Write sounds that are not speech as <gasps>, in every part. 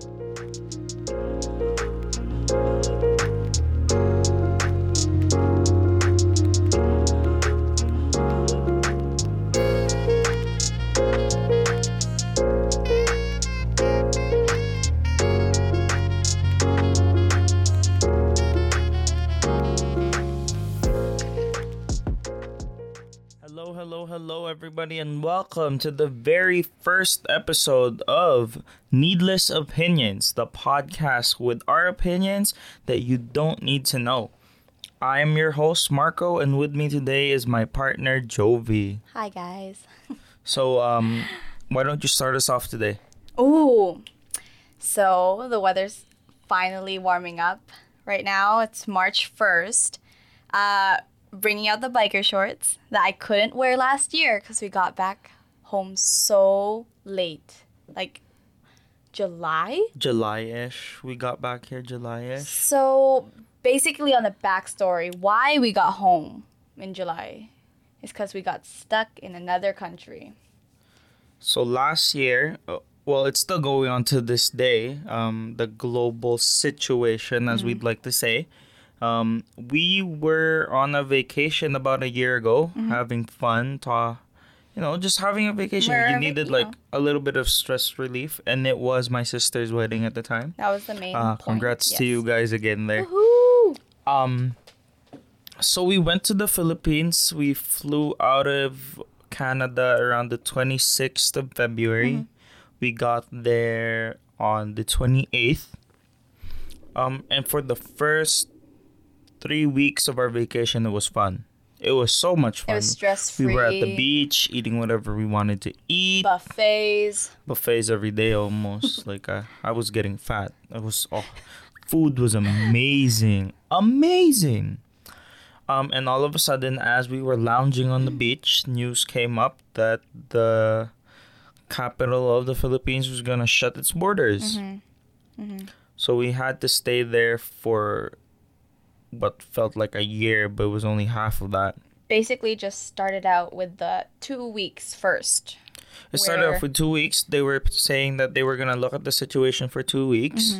Thank you. Everybody, and welcome to the very first episode of Needless Opinions, the podcast with our opinions that you don't need to know. I am your host, Marco, and with me today is my partner, Jovi. Hi guys. So, um, why don't you start us off today? Ooh. So the weather's finally warming up right now. It's March 1st. Uh, bringing out the biker shorts that I couldn't wear last year because we got back home so late. Like July? July ish. We got back here July ish. So basically, on the backstory, why we got home in July is because we got stuck in another country. So, last year, uh, well, it's still going on to this day, um, the global situation, as we'd like to say. Um, we were on a vacation about a year ago, having fun, ta, you know, just having a vacation. you Wherever- needed you like know. a little bit of stress relief, and it was my sister's wedding at the time. That was the main Uh, congrats to you guys again there. Woohoo! Um, so we went to the Philippines. We flew out of Canada around the 26th of February. We got there on the 28th. Um, and for the first three weeks of our vacation, it was fun. It was so much fun. It was stress free. we were at the beach eating whatever we wanted to eat. Buffets. Buffets every day almost. <laughs> like I, I was getting fat. I was oh, food was amazing, amazing. Um, and all of a sudden, as we were lounging on the beach, news came up that the capital of the Philippines was gonna shut its borders. So we had to stay there for what felt like a year, but it was only half of that. Basically, just started out with the two weeks first. It started Where- off with two weeks. They were saying that they were gonna look at the situation for two weeks.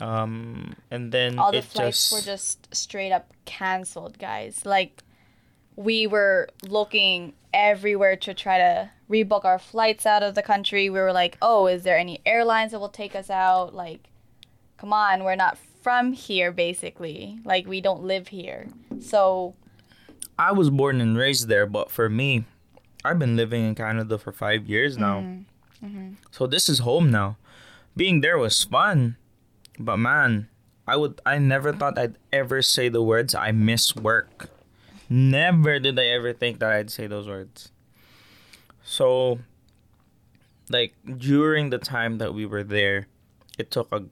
Um, and then Mm-hmm. All the flights just, were just straight up canceled, guys. Like, we were looking everywhere to try to rebook our flights out of the country. We were like, oh, is there any airlines that will take us out? Like, come on, we're not from here, basically. Like, we don't live here. So, I was born and raised there, but for me, I've been living in Canada for five years now. Mm-hmm. So this is home now. Being there was fun, but man, I would I never thought I'd ever say the words I miss work. Never did I ever think that I'd say those words. So like during the time that we were there, it took a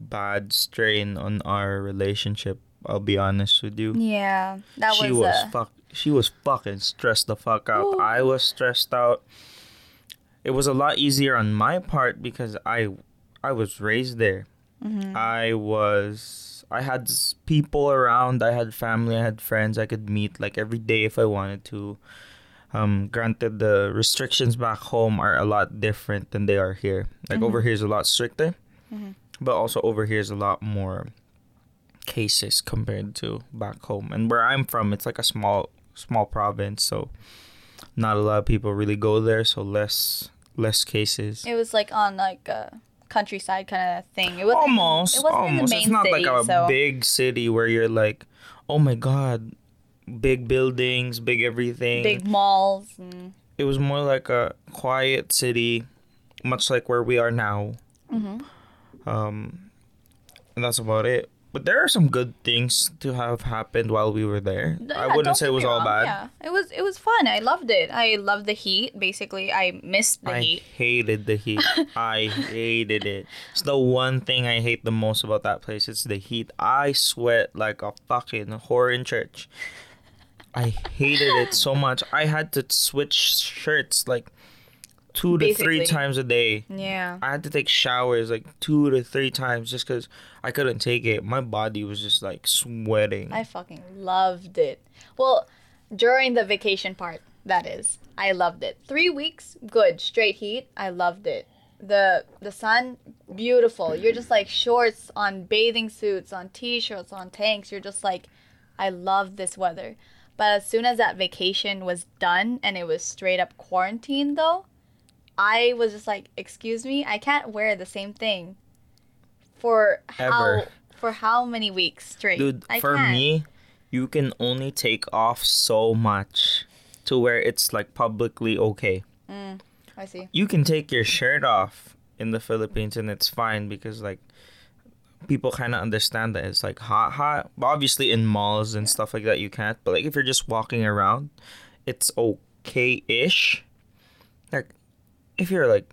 bad strain on our relationship. I'll be honest with you yeah, that she was, was uh, fuck she was fucking stressed the fuck out. Ooh. I was stressed out. It was a lot easier on my part because I I was raised there. Mm-hmm. I was I had people around, I had family, I had friends I could meet like every day if I wanted to. Um granted the restrictions back home are a lot different than they are here. Like over Mm-hmm. here is a lot stricter. But also over here is a lot more cases compared to back home. And where I'm from, it's like a small small province, so not a lot of people really go there, so less less cases. it was like on like a countryside kind of thing. It was almost, It wasn't in the almost. it's not city, like a so big city where you're like, oh my god, big buildings, big everything. big malls. And, It was more like a quiet city, much like where we are now. Mhm. Um, and that's about it. But there are some good things to have happened while we were there. I wouldn't say it was all wrong, bad. Yeah, it was. It was fun. I loved it. I loved the heat. Basically, I missed the I heat. I hated the heat. <laughs> I hated it. It's the one thing I hate the most about that place. It's the heat. I sweat like a fucking whore in church. I hated it so much. I had to switch shirts like two to three times a day. Yeah. I had to take showers like two to three times just because I couldn't take it. My body was just like sweating. I fucking loved it. Well, during the vacation part, that is, I loved it. Three weeks, good, straight heat. I loved it. The the sun beautiful. You're just like shorts on bathing suits, on t-shirts, on tanks. You're just like, I love this weather. But as soon as that vacation was done and it was straight up quarantine, though, I was just like, excuse me, I can't wear the same thing for how for how many weeks straight. Dude, I for can't. me, you can only take off so much to where it's like publicly okay. Mm, I see. You can take your shirt off in the Philippines and it's fine because like people kind of understand that it's like hot hot. But obviously in malls and stuff like that you can't. But like if you're just walking around, it's okay-ish. Like if you're like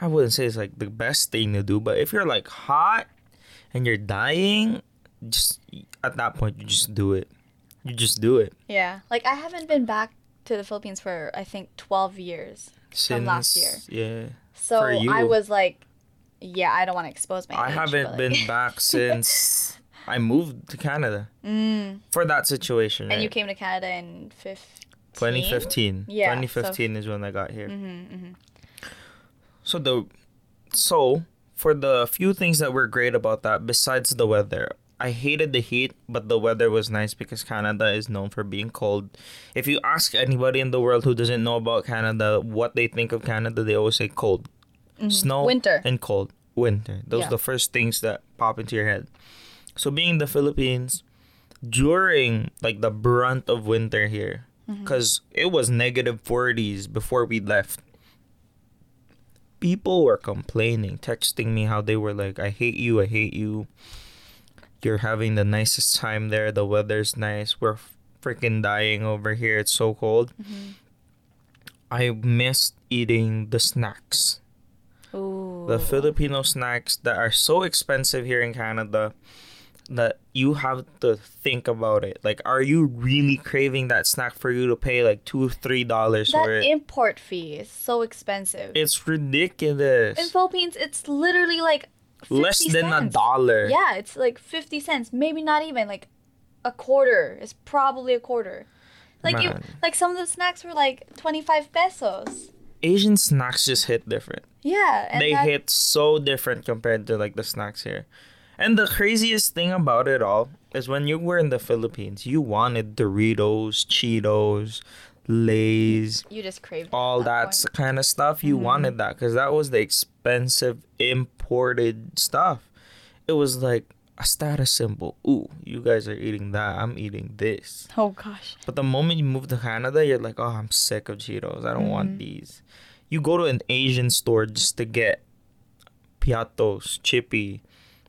I wouldn't say it's like the best thing to do, but if you're like hot and you're dying, just at that point you just do it. You just do it. Yeah, like I haven't been back to the Philippines for I think 12 years. Since last year. Yeah. So. I was like, yeah, I don't want to expose my I age, haven't but, been <laughs> back since I moved to Canada Mm. for that situation. And you came to Canada in 15? 2015. Yeah, so- 2015 is when I got here. Mm-hmm, mm-hmm. So the so for the few things that were great about that besides the weather. I hated the heat, but the weather was nice because Canada is known for being cold. If you ask anybody in the world who doesn't know about Canada what they think of Canada, they always say cold. Snow Mm-hmm. Winter. and cold. Winter. Those Yeah. are the first things that pop into your head. So being in the Philippines during like the brunt of winter here Mm-hmm. because it was negative 40s before we left. People were complaining texting me how they were like i hate you i hate you. You're having the nicest time there. The weather's nice. We're freaking dying over here. It's so cold. I missed eating the snacks. Ooh. the Filipino snacks that are so expensive here in Canada that you have to think about it. Like, are you really craving that snack for you to pay like two, three dollars for it? import fee is so expensive. it's ridiculous. in Philippines, it's literally like 50 Less than a dollar. Yeah, it's like 50 cents. Maybe not even like a quarter. It's probably a quarter. Like you like some of the snacks were like 25 pesos. Asian snacks just hit different. Yeah, they that- hit so different compared to like the snacks here. And the craziest thing about it all is when you were in the Philippines, you wanted Doritos, Cheetos, Lay's, you just craved all at that kind of stuff. You mm-hmm. wanted that because that was the expensive imported stuff. It was like a status symbol. Ooh, you guys are eating that. I'm eating this. Oh gosh. But the moment you move to Canada, you're like, oh, I'm sick of Cheetos. I don't want mm-hmm. these. You go to an Asian store just to get Piattos, chippy,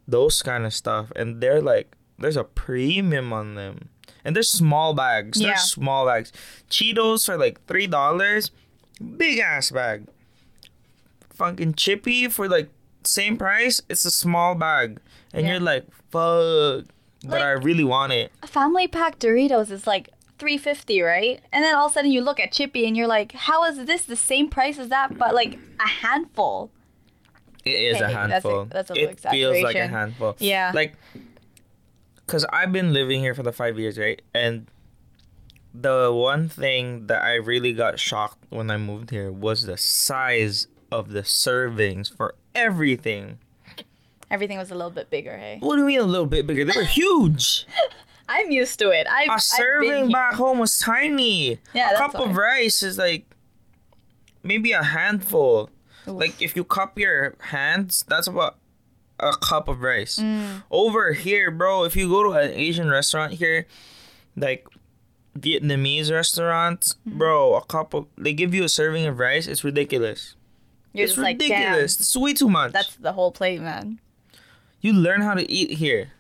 those kind of stuff, and they're like, there's a premium on them. And they're small bags. They're Yeah. small bags. Cheetos are like three dollars, big ass bag. Fucking chippy for like same price. It's a small bag, and Yeah. you're like, fuck. But Like- I really want it. A family pack Doritos is like 350, right? And then all of a sudden you look at Chippy and you're like, how is this the same price as that but like a handful? It is a Okay, that's a- handful. that's a it feels like a handful. Yeah. Like, cause I've been living here for the five years, right? And the one thing that I really got shocked when I moved here was the size of the servings for everything. Everything was a little bit bigger, hey. What do you mean a little bit bigger? They were huge. <laughs> I'm used to it. I've, A serving back home was tiny. Yeah, a cup of rice is like maybe a handful. Oof. Like if you cup your hands, that's about a cup of rice. Mm. Over here, bro, if you go to an Asian restaurant here, like Vietnamese restaurants, Mm-hmm. bro, a cup of they give you a serving of rice, it's ridiculous. You're it's just like, ridiculous. It's way too much. that's the whole plate, man. You learn how to eat here.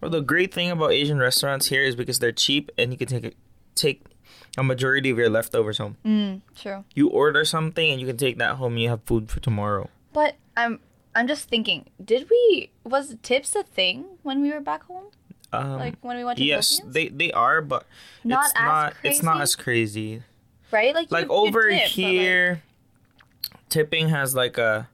Well, the great thing about Asian restaurants here is because they're cheap and you can take a, take a majority of your leftovers home. Mm, true. You order something and you can take that home and you have food for tomorrow. But I'm I'm just thinking, did we was tips a thing when we were back home? Um, Like when we went to yes, Philippines? they they are, but Not it's as not it's not as crazy. right? Like Like you- you over tip, but, like- here, tipping has like a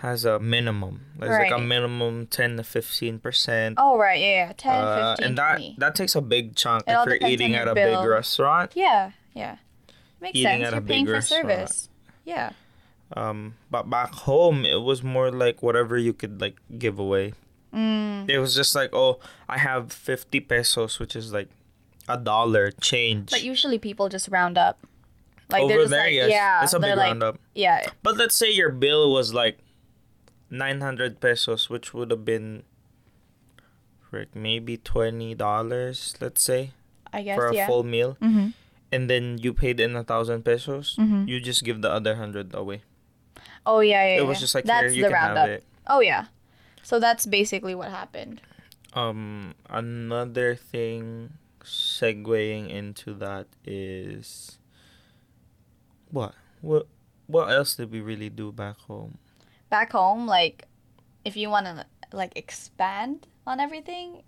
has a minimum. There's like a minimum ten to fifteen percent. oh right, yeah, yeah, 10, Uh, 15, and that 20. that takes a big chunk It if you're eating at a bill. big restaurant. Yeah, yeah. Makes Eating sense. at You're big paying for restaurant. service. Yeah. Um, but back home, it was more like whatever you could like give away. Mm. It was just like, oh, I have fifty pesos, which is like a dollar change. But usually people just round up. Like Over they're just there, like, yes, yeah, it's a big like, roundup. Yeah, But let's say your bill was like nine hundred pesos, which would have been like maybe twenty dollars, let's say, I guess for a yeah. full meal, mm-hmm. and then you paid in a thousand pesos. Mhm. You just give the other hundred away. Oh yeah, yeah. it was yeah. just like that's here, you the can roundup. have it. Oh yeah. So that's basically what happened. Um, another thing, segueing into that is what what what else did we really do back home? Back home, like, if you want to like expand on everything,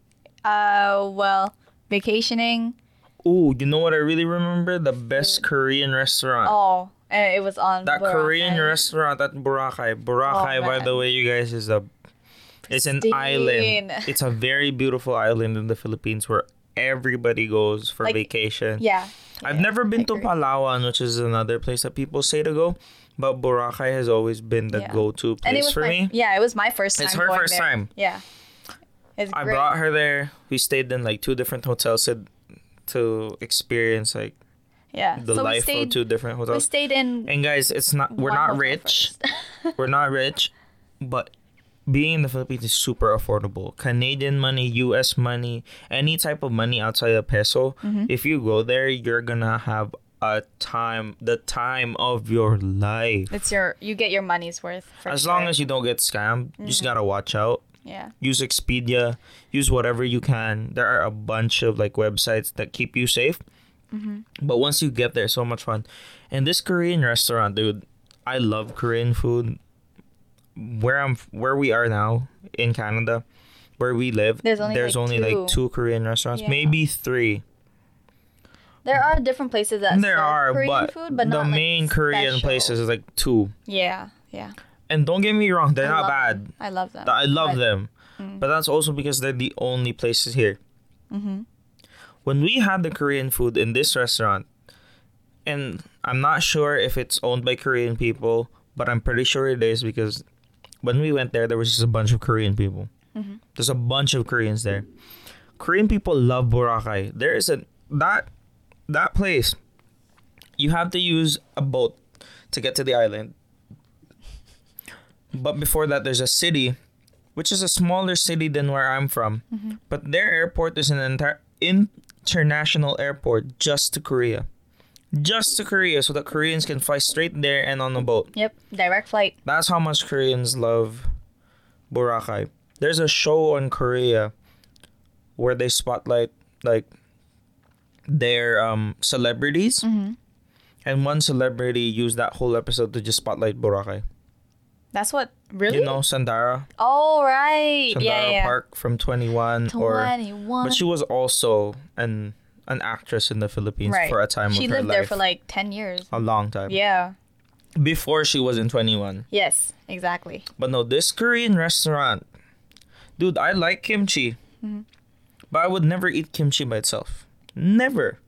uh, well, vacationing. Ooh, you know what I really remember? The best Korean restaurant. Oh, and it was on That Korean restaurant at Boracay. Boracay, Oh, by the way, you guys, is a it's an island. It's a very beautiful island in the Philippines where everybody goes for Like, vacation. Yeah. I've never been to. Palawan, which is another place that people say to go, but Boracay has always been the Yeah. go-to place for my, me. Yeah, it was my first time. It's her first there. time. Yeah. It's I great. brought her there. We stayed in like two different hotels to, to experience like Yeah. the so life stayed. of two different hotels. we stayed in. And guys, it's not we're not rich. we're not rich, but being in the Philippines is super affordable. Canadian money, US money, any type of money outside of peso, Mm-hmm. if you go there, you're gonna have a time, the time of your life. it's your. You get your money's worth. For As sure. Mm-hmm. long as you don't get scammed, you just gotta watch out. Yeah. Use Expedia, use whatever you can. There are a bunch of like websites that keep you safe. Mm-hmm. But once you get there, so much fun. And this Korean restaurant, dude, I love Korean food. Where I'm, where we are now in Canada, where we live, There's only, like, only two. like two Korean restaurants, Yeah. maybe three. There are different places that there are, Korean but, food, but the not, like, main Korean special. places is like two. Yeah. Yeah. And don't get me wrong, they're I not bad. them. I love them. I love But- them. But that's also because they're the only places here. Mhm. When we had the Korean food in this restaurant, and I'm not sure if it's owned by Korean people, but I'm pretty sure it is because when we went there, there was just a bunch of Korean people. Mm-hmm. There's a bunch of Koreans there. Korean people love Boracay. There is a that that place. You have to use a boat to get to the island. But before that, there's a city, which is a smaller city than where I'm from. Mm-hmm. But their airport is an entire international airport just to Korea. Just to Korea, so that Koreans can fly straight there and on a boat. Yep. Direct flight. That's how much Koreans love Boracay. There's a show on Korea where they spotlight like their um celebrities, Mm-hmm. and one celebrity used that whole episode to just spotlight Boracay. That's what. Really? You know Sandara, Oh right. Sandara yeah. Yeah. Park from Twenty One, or Twenty-one. but she was also an an actress in the Philippines right. for a time She lived life, there for like ten years. a long time Yeah. before she was in Twenty One. Yes. Exactly. But no, this Korean restaurant, dude, I like kimchi, Mm-hmm. but I would never eat kimchi by itself. Never,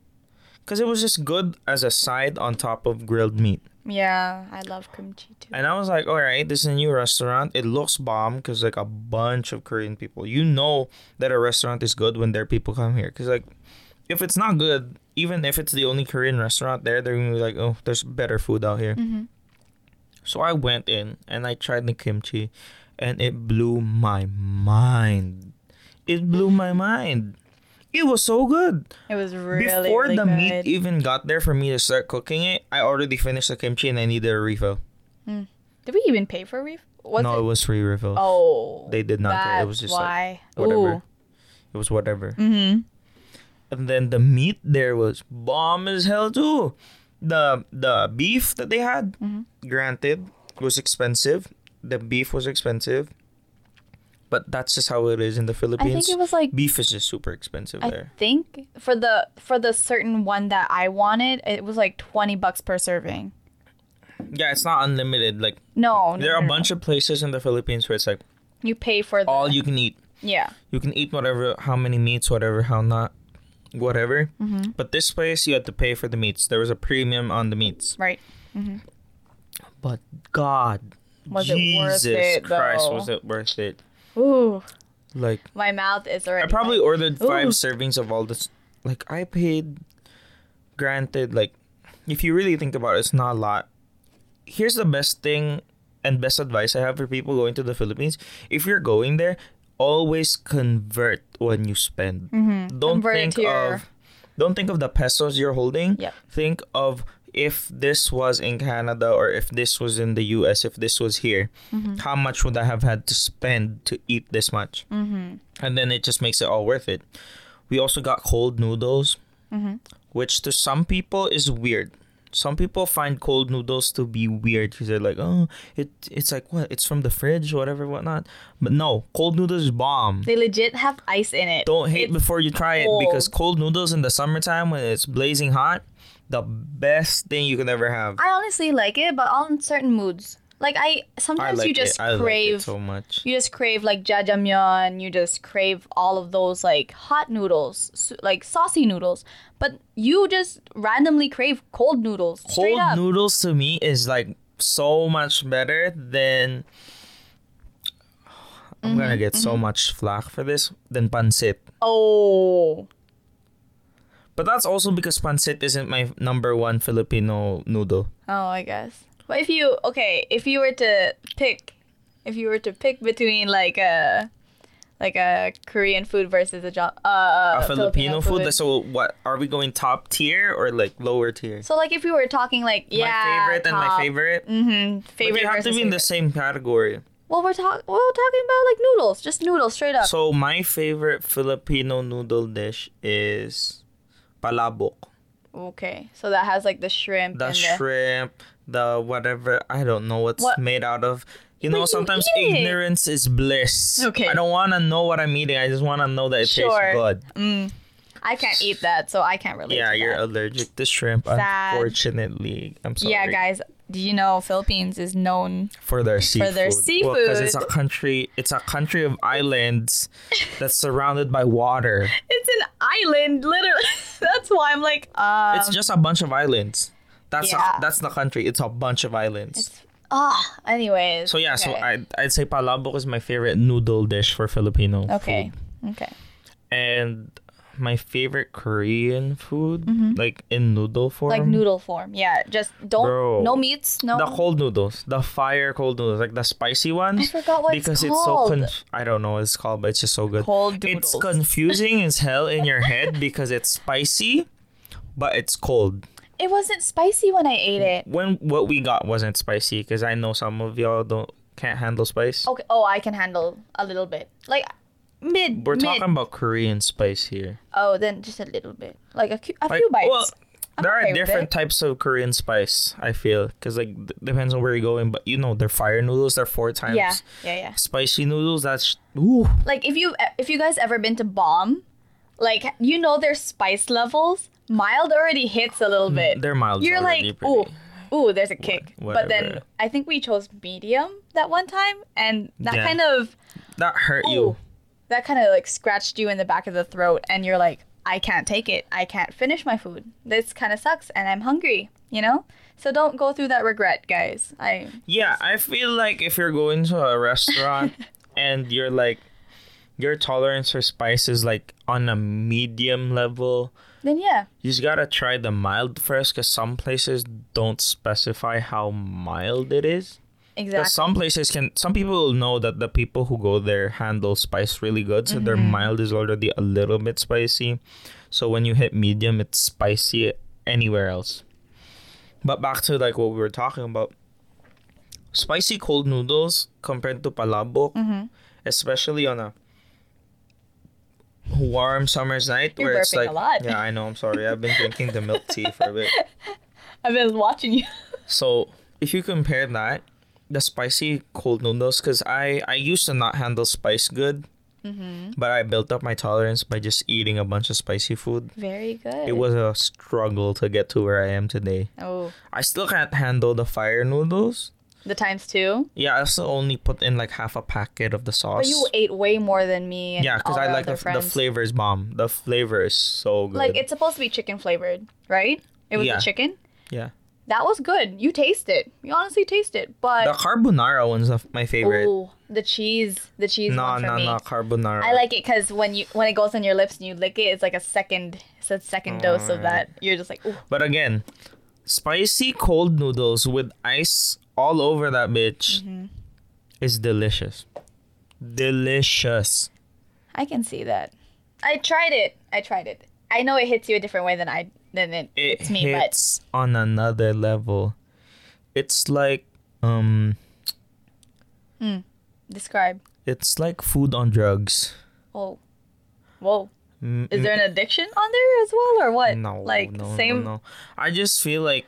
because it was just good as a side on top of grilled meat. Yeah. I love kimchi too. And I was like, all right, this is a new restaurant. It looks bomb because like a bunch of Korean people. You know that a restaurant is good when their people come here. Because like, if it's not good, even if it's the only Korean restaurant there, they're gonna be like, oh, there's better food out here. Mhm. So I went in and I tried the kimchi, and it blew my mind. It blew my mind. It was so good. It was really Before really the good. meat even got there for me to start cooking it, I already finished the kimchi and I needed a refill. Did we even pay for a? Was no, it? it was free refill. Oh. They did not care. It was just like, why. whatever. It was whatever. Mm-hmm. And then the meat there was bomb as hell too. The the beef that they had, Mm-hmm. granted, was expensive. The beef was expensive. But that's just how it is in the Philippines. I think it was like beef is just super expensive I there. I think for the for the certain one that I wanted, it was like twenty bucks per serving. Yeah, it's not unlimited. Like No, no there are no, a no. bunch of places in the Philippines where it's like You pay for the all you can eat. yeah. You can eat whatever, how many meats, whatever, how not, whatever. Mm-hmm. But this place, you had to pay for the meats. There was a premium on the meats. Right. But God, Was it Jesus worth it, Christ, though? was it worth it? Ooh, Like my mouth is already. I probably like, ordered five Ooh. servings of all this. Like I paid. Granted, like if you really think about it, it's not a lot. Here's the best thing and best advice I have for people going to the Philippines. If you're going there, always convert when you spend. Mm-hmm. Don't Convert think your- of don't think of the pesos you're holding. Yep. Think of if this was in Canada or if this was in the US, if this was here, Mm-hmm. how much would I have had to spend to eat this much? Mm-hmm. And then it just makes it all worth it. We also got cold noodles, Mm-hmm. which to some people is weird. Some people find cold noodles to be weird because they're like, oh, it it's like what? It's from the fridge, whatever, whatnot. But no, cold noodles is bomb. They legit have ice in it. Don't hate It's- before you try it because cold noodles in the summertime when it's blazing hot, the best thing you could ever have. I honestly like it, but on certain moods. Like I I sometimes like you just. I crave like it so much. you just crave like jajangmyeon, you just crave all of those like hot noodles, like saucy noodles. But you just randomly crave cold noodles. Cold noodles to me is like so much better than. I'm gonna Mm-hmm, get so much flack for this than pancit. oh. But that's also because pancit isn't my number one Filipino noodle. Oh, I guess. But if you okay, if you were to pick, if you were to pick between like a, like a Korean food versus a jo- uh, A Filipino, food. So what are we going top tier or like lower tier? So like if we were talking like yeah, my favorite and my favorite. Mm-hmm. But Favorite you have to be in the same category. Well, we're talking. We're talking about like noodles, just noodles, straight up. So my favorite Filipino noodle dish is palabok. okay, so that has like the shrimp. The and shrimp, the whatever I don't know what's What? made out of. You But know, you sometimes ignorance is bliss. Okay. I don't want to know what I'm eating. I just want to know that it Sure. tastes good. The, I can't eat that, so I can't relate. Yeah, you're that. allergic to shrimp. Sad. Unfortunately, I'm sorry. Yeah, guys. Do you know Philippines is known? for their seafood. For their seafood, because it's a country. It's a country of islands <laughs> that's surrounded by water. It's an island, literally. <laughs> That's why I'm like, um, it's just a bunch of islands. That's Yeah. a, that's the country. It's a bunch of islands. ah. Anyways. So yeah, so. I I'd say palabok is my favorite noodle dish for Filipino. Okay. food. Okay. And my favorite Korean food, like in noodle form. Mm-hmm. Like noodle form. Yeah. Just don't. Bro. No meats. No. The cold noodles, the fire cold noodles, like the spicy ones. I forgot what it's because it's, called. so conf- I don't know what it's called, but it's just so good. Cold It's confusing <laughs> as hell in your head because it's spicy, but it's cold. It wasn't spicy when I ate it. When what we got wasn't spicy, because I know some of y'all don't can't handle spice. Okay. Oh, I can handle a little bit. Like mid. We're mid. talking about Korean spice here. Oh, then just a little bit. Like a, cu- a Like, few bites. well, I'm there okay are different types of Korean spice. I feel because like d- depends on where you're going, but you know they're fire noodles. They're four times yeah. Yeah. Yeah. spicy noodles. That's ooh. Like if you if you guys ever been to Bomb, like you know their spice levels. Mild already hits a little bit. Mm, They're mild. You're like, ooh, ooh, there's a kick. but then. I think we chose medium that one time, and that Yeah. kind of that hurt ooh, you. That kind of like scratched you in the back of the throat, and you're like, I can't take it. I can't finish my food. This kind of sucks, and I'm hungry. You know. So don't go through that regret, guys. I Yeah, I feel like if you're going to a restaurant <laughs> and you're like your tolerance for spice is like on a medium level, then yeah. you just gotta try the mild first because some places don't specify how mild it is. Exactly. Some places can, some people know that the people who go there handle spice really good, so their Mm-hmm. mild is already a little bit spicy. So when you hit medium, it's spicy anywhere else. But back to like what we were talking about, spicy cold noodles compared to palabok, Mm-hmm. especially on a warm summer's night You're where it's like a lot. yeah i know i'm sorry i've been drinking the milk tea for a bit <laughs> I've been watching you. so if you compare that, the spicy cold noodles, because I I used to not handle spice good, Mm-hmm. but I built up my tolerance by just eating a bunch of spicy food. Very good. It was a struggle to get to where I am today. Oh, I still can't handle the fire noodles. the times two. Yeah, I still only put in like half a packet of the sauce. But you ate way more than me. Yeah, because I like the, the friends. flavor is bomb. The flavor is so good. Like it's supposed to be chicken flavored, right? It was Yeah. the chicken. yeah. That was good. You taste it. You honestly taste it. But The carbonara one's my favorite. Ooh, the cheese, the cheese no, one for no, me. no, carbonara. I like it because when you when it goes on your lips and you lick it, it's like a second, it's a second dose of that. You're just like, ooh. But again, spicy cold noodles with ice all over that bitch Mm-hmm. is delicious. Delicious. I can see that. I tried it. I tried it. I know it hits you a different way than I than it, It hits me, hits on another level. It's like um but describe. it's like food on drugs. Oh, whoa. Mm, Is there an addiction on there as well, or what? No, like no, same. no, no. I just feel like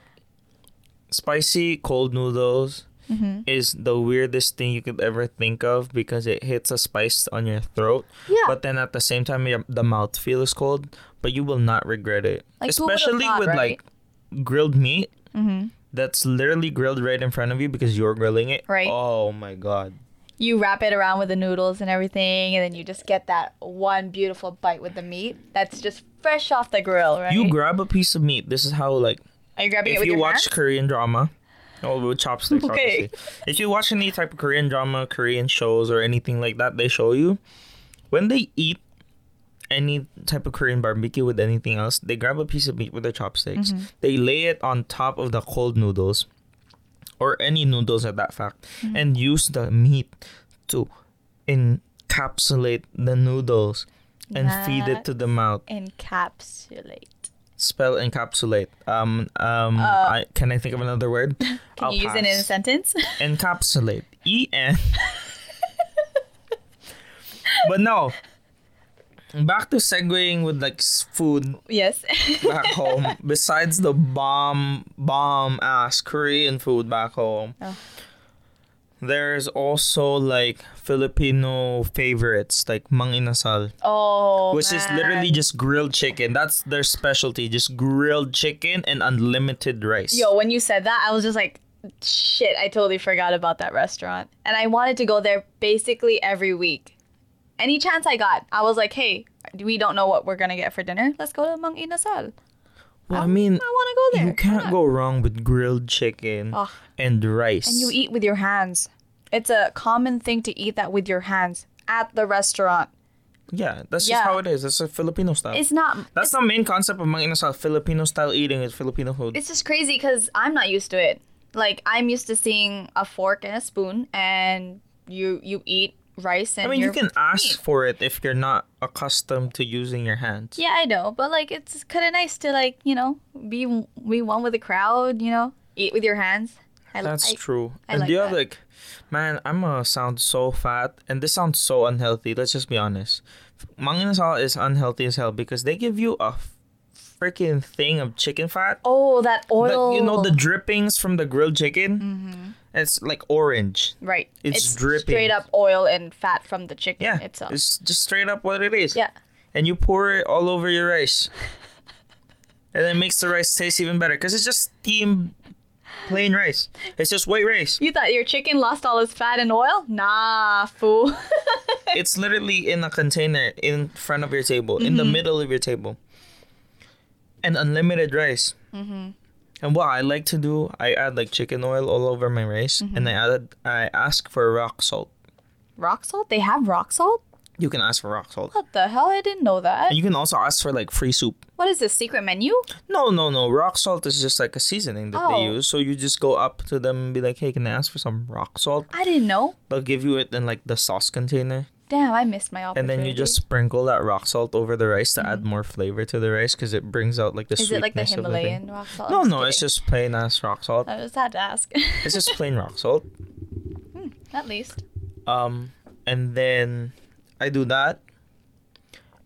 spicy cold noodles Mm-hmm. is the weirdest thing you could ever think of because it hits a spice on your throat. Yeah. But then at the same time, your, the mouth feel is cold, but you will not regret it. Like, Especially thought, with right? like grilled meat Mm-hmm. that's literally grilled right in front of you because you're grilling it. Right. Oh my god. You wrap it around with the noodles and everything, and then you just get that one beautiful bite with the meat that's just fresh off the grill, right? You grab a piece of meat. This is how like Are you grabbing it if with you your watch? Korean drama, oh, with chopsticks, <laughs> Okay. obviously. If you watch any type of Korean drama, Korean shows, or anything like that, they show you when they eat any type of Korean barbecue with anything else, they grab a piece of meat with their chopsticks, Mm-hmm. they lay it on top of the cold noodles, or any noodles at that fact, Mm-hmm. and use the meat to encapsulate the noodles and feed it to the mouth Encapsulate. spell encapsulate. Um, um, Uh, I, can I think of another word? <laughs> Can I'll you use it in a sentence? Encapsulate. E N. <laughs> but no. Back to segueing with like food yes. <laughs> back home. Besides the bomb, bomb ass Korean food back home, Oh. there's also like Filipino favorites like mang inasal. oh, Which is literally just grilled chicken. That's their specialty. Just grilled chicken and unlimited rice. Yo, when you said that, I was just like, shit, I totally forgot about that restaurant. And I wanted to go there basically every week. Any chance I got, I was like, hey, we don't know what we're going to get for dinner. Let's go to Mang Inasal. well, I mean, I want to go there. you can't go wrong with grilled chicken Ugh. and rice. And you eat with your hands. It's a common thing to eat that with your hands at the restaurant. yeah, that's Yeah. just how it is. That's a Filipino style. It's not. that's the main concept of Mang Inasal. Filipino style eating is Filipino food. It's just crazy because I'm not used to it. Like I'm used to seeing a fork and a spoon, and you you eat rice and. I mean, you can ask meat. for it if you're not accustomed to using your hands. Yeah, I know, but like it's kind of nice to like you know be be one with the crowd. You know, eat with your hands. I, That's I, true. I and like the other, like, man, I'm gonna sound so fat, and this sounds so unhealthy. Let's just be honest. Mang Inasal is unhealthy as hell because they give you a freaking thing of chicken fat. Oh, that oil. you know the drippings from the grilled chicken? Mm-hmm. It's like orange. right. it's dripping. straight up oil and fat from the chicken Yeah, itself. it's just straight up what it is. yeah. And you pour it all over your rice. and it makes the rice taste even better because it's just steamed plain rice. It's just white rice. You thought your chicken lost all its fat and oil? Nah, fool. <laughs> it's literally in a container in front of your table, in Mm-hmm. the middle of your table. And unlimited rice. Mm-hmm. And what I like to do, I add like chicken oil all over my rice, Mm-hmm. and I add I ask for rock salt. rock salt? They have rock salt? You can ask for rock salt. What the hell? I didn't know that. And you can also ask for like free soup. What is this secret menu? No, no, no. Rock salt is just like a seasoning that they Oh. use. So you just go up to them and be like, "Hey, can I ask for some rock salt?" I didn't know. They'll give you it in like the sauce container, Damn, I missed my opportunity. and then you just sprinkle that rock salt over the rice to add more flavor to the rice because it brings out like the Mm-hmm. Is it like the sweetness of the Himalayan rock salt? No, no, it's just plain ass rock salt. I just had to ask. It's just <laughs> plain rock salt. At least. Um, and then I do that,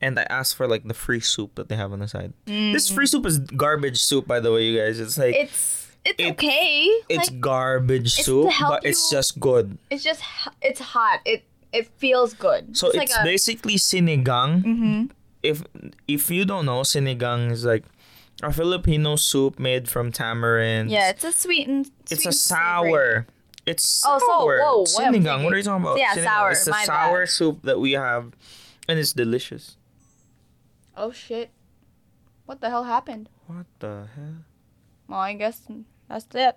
and I ask for like the free soup that they have on the side. This free soup is garbage soup, by the way, you guys. It's like Mm. It's it's It- okay. it's like, garbage soup, but it's you- just good. it's just it's hot. It it feels good. So it's, like a, basically sinigang. Mhm. If if you don't know, sinigang is like a Filipino soup made from tamarind. yeah, it's a sweet and it's a and savory. sour. It's sour. Oh, so- whoa, what am I sinigang. What are you talking about? Yeah, Sinigang. sour, It's a sour bad. soup that we have, and it's delicious. Oh shit! What the hell happened? What the hell? Well, I guess That's it.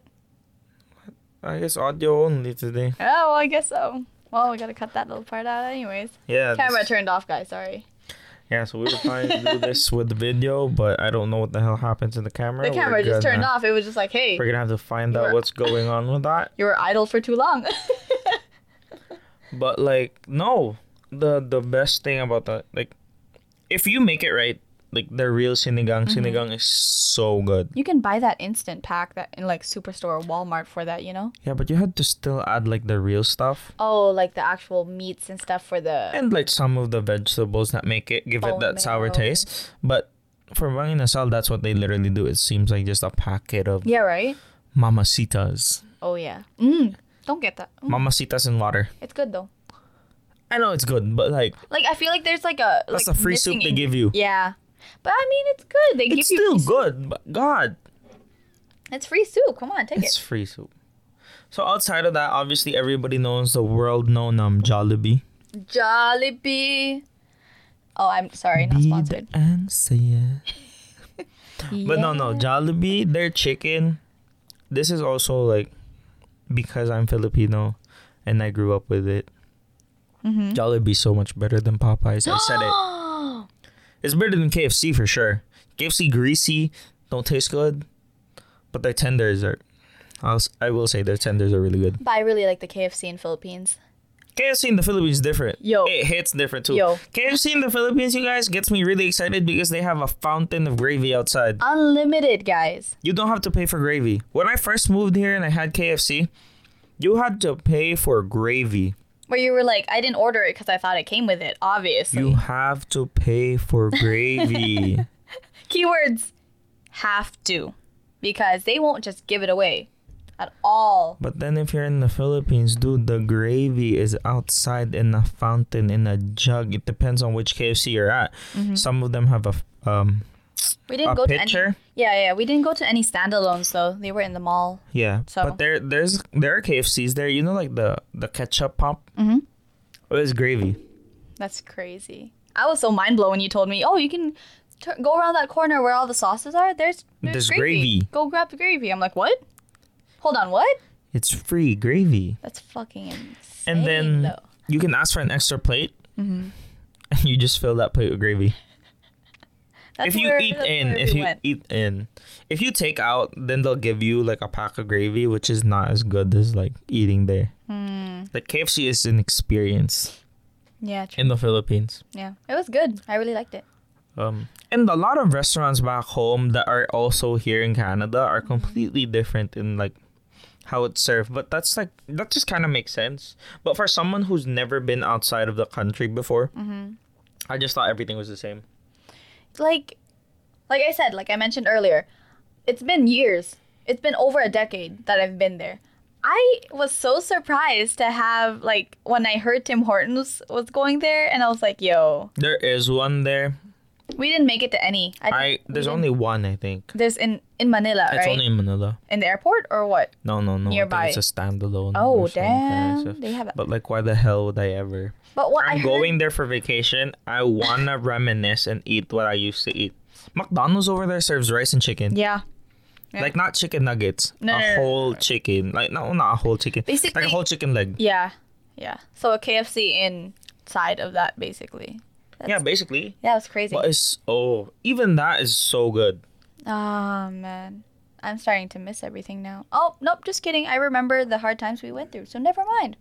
I guess audio only today. Oh, well, I guess so. Well, we gotta cut that little part out, anyways. Yeah. Camera turned off, guys. Sorry. yeah, so we were trying to do this with the video, but I don't know what the hell happened to the camera. The camera We're just turned off. It was just like, hey, We're gonna have to find out were- what's going on with that. <laughs> you were idle for too long. <laughs> But like, no, the the best thing about that, like, if you make it right, like the real sinigang, Mm-hmm. sinigang is so good. you can buy that instant pack that in like Superstore or Walmart for that, you know? Yeah, but you had to still add like the real stuff Oh, like the actual meats and stuff for the. and like some of the vegetables that make it give it that sour taste. But for Mang Inasal, that's what they literally do. It seems like just a packet of Yeah, right? Mama Sita's, Oh, yeah. Mm, don't get that. Mm, Mama Sita's in water. it's good though. I know it's good, but like Like, I feel like there's like a. that's like, a free soup they give you. Yeah. But I mean, it's good. They It's give you. still good, but God, It's free soup. Come on, take it's it. It's free soup. So outside of that, obviously everybody knows the world-known um Jollibee. Jollibee. Oh, I'm sorry, not Be sponsored. the answer. <laughs> But no, no, Jollibee, their chicken. This is also like because I'm Filipino and I grew up with it. Mm-hmm. So much better than Popeyes. I said it. <gasps> <gasps> <gasps> It's better than KFC for sure. KFC greasy, don't taste good, but their tenders are. I'll, I will say their tenders are really good. But I really like the KFC in Philippines. KFC in the Philippines is different. Yo. it hits different too. Yo. KFC in the Philippines, you guys, gets me really excited because they have a fountain of gravy outside. Unlimited, guys. You don't have to pay for gravy. When I first moved here and I had KFC, you had to pay for gravy. Where you were like, I didn't order it because I thought it came with it. Obviously. You have to pay for gravy. <laughs> Keywords have to, because they won't just give it away at all. but then if you're in the Philippines, dude, the gravy is outside in a fountain in a jug. It depends on which KFC you're at. Some of them have a um We didn't go to any. Yeah, yeah. We didn't go to any standalones though. They were in the mall. Yeah, So- but there there's there are KFCs there. You know, like the the ketchup pump. Mhm. Oh, it's gravy. That's crazy. I was so mind blown when you told me, oh, you can tur go around that corner where all the sauces are. There's there's, There's gravy. Go grab the gravy. I'm like, what? Hold on, what? It's free gravy. That's fucking insane. And then though. you can ask for an extra plate, Mm-hmm. and you just fill that plate with gravy. That's if you where- eat in, if we you went. eat in, if you take out, then they'll give you like a pack of gravy, which is not as good as like eating there. Hmm. Like KFC is an experience yeah, true. in the Philippines. yeah, it was good. I really liked it. Um, and a lot of restaurants back home that are also here in Canada are completely different in like how it's served. But that's like that just kind of makes sense. But for someone who's never been outside of the country before, Mm-hmm. I just thought everything was the same. Like like I said, like I mentioned earlier, it's been years. It's been over a decade that I've been there. I was so surprised to have like when I heard Tim Hortons was going there and I was like, yo, There is one there. we didn't make it to any. I, I there's only one I think. there's in in Manila, It's right? only in Manila. in the airport or what? No, no, no. Nearby. it's a standalone. Oh or some kind of damn. They have that. But like, why the hell would I ever? But what I'm heard, going there for vacation. I wanna reminisce and eat what I used to eat. McDonald's over there serves rice and chicken. Yeah. Yeah. Like not chicken nuggets, No, a no, no, no, whole chicken. Like no, not a whole chicken. Basically- like a whole chicken leg. Yeah. Yeah. So a KFC inside of that basically. That's, yeah, basically. Yeah, it's crazy. But it's oh, even that is so good. Oh man. I'm starting to miss everything now. Oh, nope, just kidding. I remember the hard times we went through, so never mind.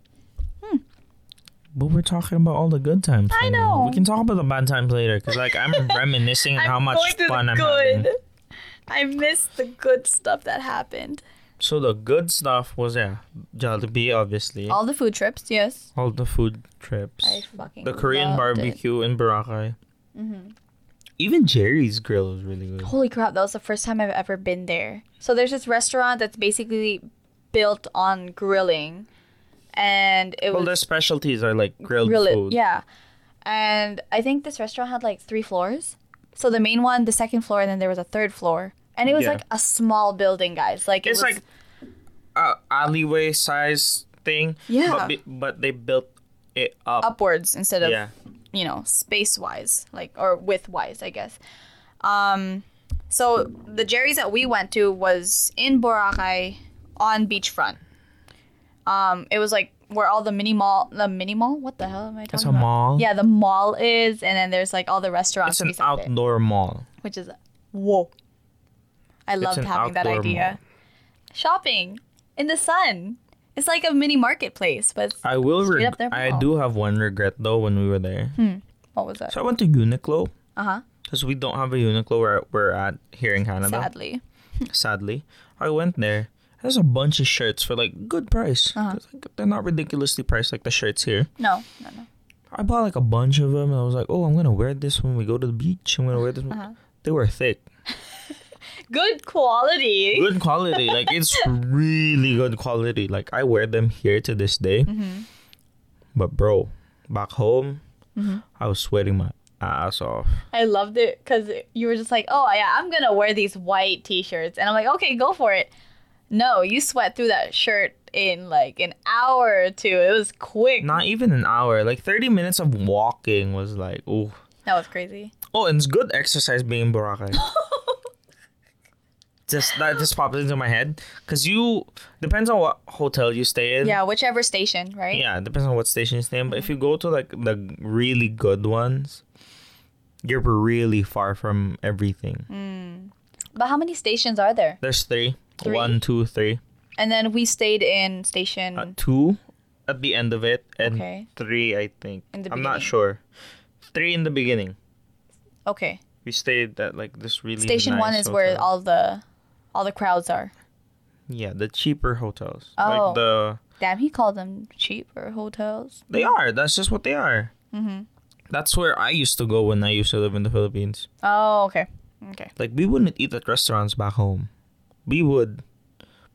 But we're talking about all the good times. I know. We can talk about the bad times later, cause like I'm <laughs> reminiscing on how much fun I'm having. I missed the good stuff that happened. So the good stuff was yeah, Jollibee obviously. All, the food trips, yes. All the food trips. I fucking the Korean loved it. barbecue in Boracay. Mhm. Even Gerry's grill was really good. Holy crap, that was the first time I've ever been there. So there's this restaurant that's basically built on grilling. And it Well, was their specialties are like grilled grill food. Yeah. And I think this restaurant had like three floors. So the main one, the second floor, and then there was a third floor. And it was Yeah. like a small building, guys. Like it It's was like a alleyway size thing. Yeah. But, be- but they built it up. upwards instead of Yeah. you know space wise, like or width wise, I guess. Um, So the Gerry's that we went to was in Boracay on beachfront. Um, it was like where all the mini mall, the mini mall. What the hell am I talking about? It's a about? mall. Yeah, the mall is, and then there's like all the restaurants. It's an beside it, outdoor mall. which is whoa. I loved an having that outdoor idea. Shopping in the sun. It's like a mini marketplace, but it's- I will. Straight Reg- up I mall. do have one regret though when we were there. what was that? So I went to Uniqlo Uh huh. because we don't have a Uniqlo where we're at here in Canada. Sadly. Sadly, I went there. There's a bunch of shirts for like good price. Uh-huh. like, they're not ridiculously priced like the shirts here. No, no, no. I bought like a bunch of them. And I was like, oh, I'm gonna wear this when we go to the beach. I'm gonna wear this. Uh-huh. They were thick, <laughs> Good quality. good quality. like it's <laughs> really good quality. Like I wear them here to this day. Mm-hmm. But bro, back home, I was sweating my ass off. I loved it because you were just like, oh yeah, I'm gonna wear these white t-shirts, and I'm like, okay, go for it. No, you sweat through that shirt in like an hour or two. It was quick. Not even an hour. Like 30 minutes of walking was like, oh. That was crazy. Oh, and it's good exercise being in Boracay. <laughs> just that just popped into my head because you depends on what hotel you stay in. Yeah, whichever station, right? Yeah, it depends on what station you stay in. But if you go to like the really good ones, you're really far from everything. Hmm. But how many stations are there? There's three. Three? One, two, three. And then we stayed in station. Uh, two at the end of it, and Okay. three, I think. In the I'm not sure. Three in the beginning. okay. We stayed at like this really Station one nice is where hotel. all the all the crowds are. yeah the cheaper hotels Oh. like the Damn, he called them cheaper hotels. they are that's just what they are. Mm-hmm. That's where I used to go when I used to live in the Philippines. Oh, okay. Okay. Like we wouldn't eat at restaurants back home. We would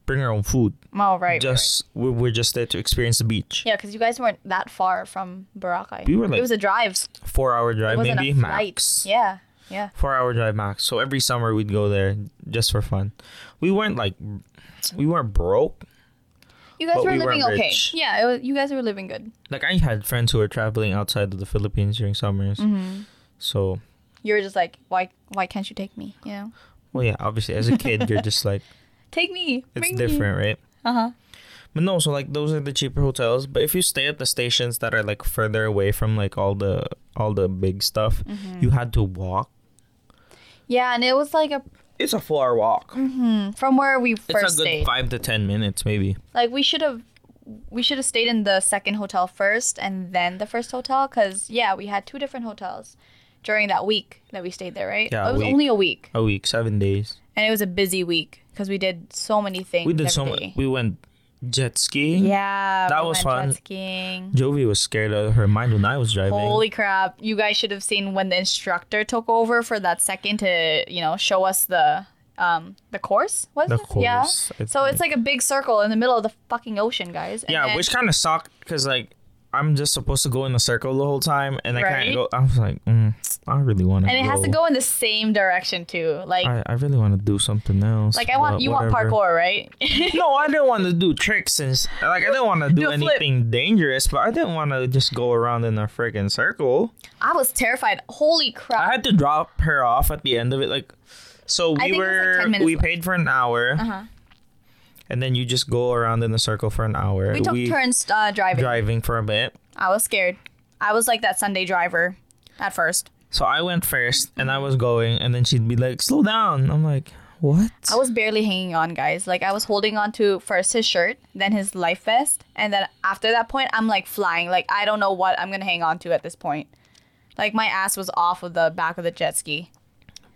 bring our own food. Oh, right. right, just we we're just there to experience the beach. Yeah, because you guys weren't that far from Boracay. We were, like, it was a drive. Four hour drive maybe max. Yeah, yeah. Four hour drive max. So every summer we'd go there just for fun. We weren't like we weren't broke. You guys were we living okay. rich. Yeah, it was, you guys were living good. Like I had friends who were traveling outside of the Philippines during summers. Mm-hmm. So You were just like, why, why can't you take me? You know, well yeah, obviously as a kid you're just like <laughs> take me. it's different, right? Uh huh. But no, so like those are the cheaper hotels. But if you stay at the stations that are like further away from like all the all the big stuff, Mm-hmm. you had to walk. Yeah, and it was like a It's a four hour walk. mhm, from where we first It's first a good stayed. five to ten minutes maybe. Like we should have, we should have stayed in the second hotel first and then the first hotel. Cause yeah, we had two different hotels during that week that we stayed there. Right? Yeah, it was week. only a week, A week, seven days. and it was a busy week because we did so many things. We did so much. We went jet skiing. Yeah, That we was fun. Jet skiing. Jovi was scared out of her mind when I was driving. Holy crap! You guys should have seen when the instructor took over for that second to you know show us the um the course. Was The it? Yeah. I So it's like a big circle in the middle of the fucking ocean, guys. And yeah, then- which kind of sucked because like I'm just supposed to go in a circle the whole time, and I Right. can't go. I was like, mm, I really want to. and it has to go in the same direction too. Like I, I really want to do something else. like I want you want whatever. parkour, right? <laughs> No, I didn't want to do tricks and like I didn't want to do, Do a flip. anything dangerous, but I didn't want to just go around in a freaking circle. I was terrified. Holy crap! I had to drop her off at the end of it, like. So we was, like, were we left. paid for an hour, Uh-huh. And then you just go around in the circle for an hour. We took turns uh, driving. driving for a bit. I was scared. I was like that Sunday driver at first. So I went first, and I was going, and then she'd be like, "Slow down." I'm like, "What?" I was barely hanging on, guys. Like I was holding on to first his shirt, then his life vest, and then after that point, I'm like flying. Like I don't know what I'm gonna hang on to at this point. Like my ass was off of the back of the jet ski.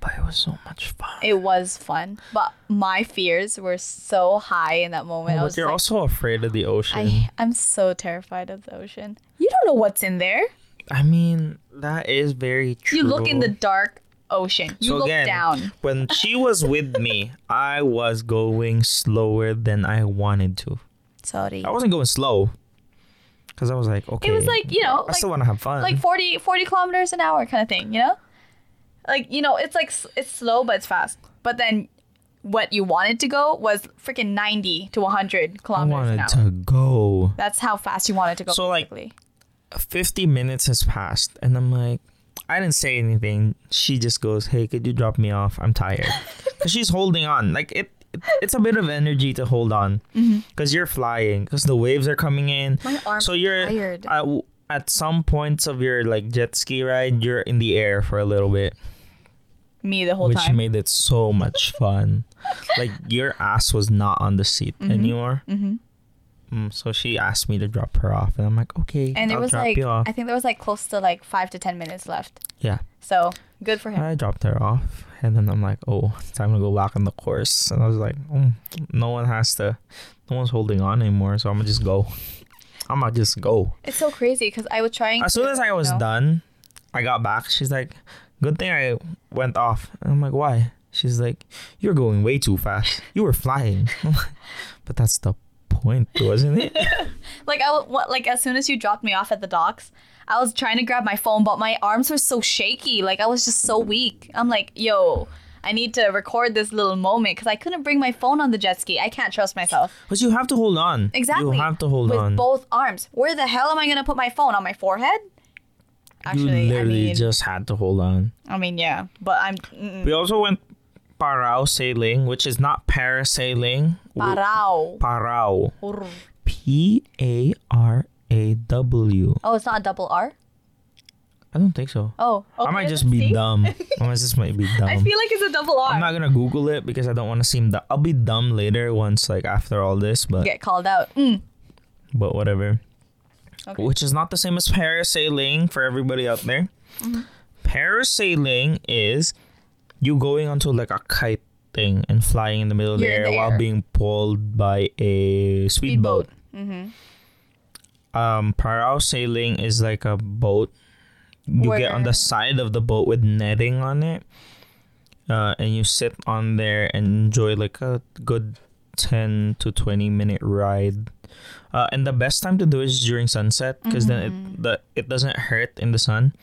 But it was so much fun. It was fun, but my fears were so high in that moment. I was you're like, also afraid of the ocean. I I'm so terrified of the ocean. You don't know what's in there. I mean, that is very true. You look in the dark ocean. You So look again, down. when she was with <laughs> me, I was going slower than I wanted to. Sorry. I wasn't going slow because I was like, okay. It was like you know, I like still want to have fun. like 40, 40 kilometers an hour kind of thing, you know? Like, you know, it's like, it's slow, but it's fast. But then what you wanted to go was freaking 90 to 100 I kilometers an wanted hour. to go. That's how fast you wanted to go, So, like, 50 minutes has passed, and I'm like, I didn't say anything. She just goes, "Hey, could you drop me off? I'm tired." <laughs> Cuz she's holding on. Like it, it it's a bit of energy to hold on mm-hmm. cuz you're flying cuz the waves are coming in. My arms So you're tired. at, at some points of your like jet ski ride, you're in the air for a little bit, Me the whole which time. made it so much fun. like your ass was not on the seat anymore. hmm Mm, so she asked me to drop her off, and I'm like, okay, And there was like. I think there was like close to like five to ten minutes left. Yeah. So good for him. I dropped her off, and then I'm like, oh, it's time to go back on the course. And I was like, oh, no one has to, no one's holding on anymore, so I'm gonna just go. I'm gonna just go. It's so crazy because I was trying. As soon as I was know- done, I got back. She's like, good thing I went off. And I'm like, why? She's like, you're going way too fast. You were flying. <laughs> But that's the point, wasn't it? <laughs> Like I what, like as soon as you dropped me off at the docks, I was trying to grab my phone, but my arms were so shaky. Like I was just so weak. I'm like, yo, I need to record this little moment because I couldn't bring my phone on the jet ski. I can't trust myself. But you have to hold on. Exactly. You have to hold with on. both arms. Where the hell am I gonna put my phone on my forehead? Actually, you literally I mean, just had to hold on. I mean, yeah, but I'm mm, We also went paraw sailing, which is not parasailing. paraw. Paraw. Urr. P A R A W. Oh, it's not a double R. I don't think so. Oh, okay, I might just be see. dumb. <laughs> I might just might be dumb. I feel like it's a double R. I'm not gonna Google it because I don't want to seem. dumb. I'll be dumb later once like after all this, but Get called out. Mm. but whatever. Okay. Which is not the same as parasailing for everybody out there. Mm-hmm. Parasailing is you going onto like a kite thing and flying in the middle of the air the while air. being pulled by a speedboat. Mm-hmm. Um, paraw sailing is like a boat. You get on the side of the boat with netting on it, uh, and you sit on there and enjoy like a good ten to twenty minute ride. Uh, and the best time to do it is during sunset because then Mm-hmm. it the it doesn't hurt in the sun,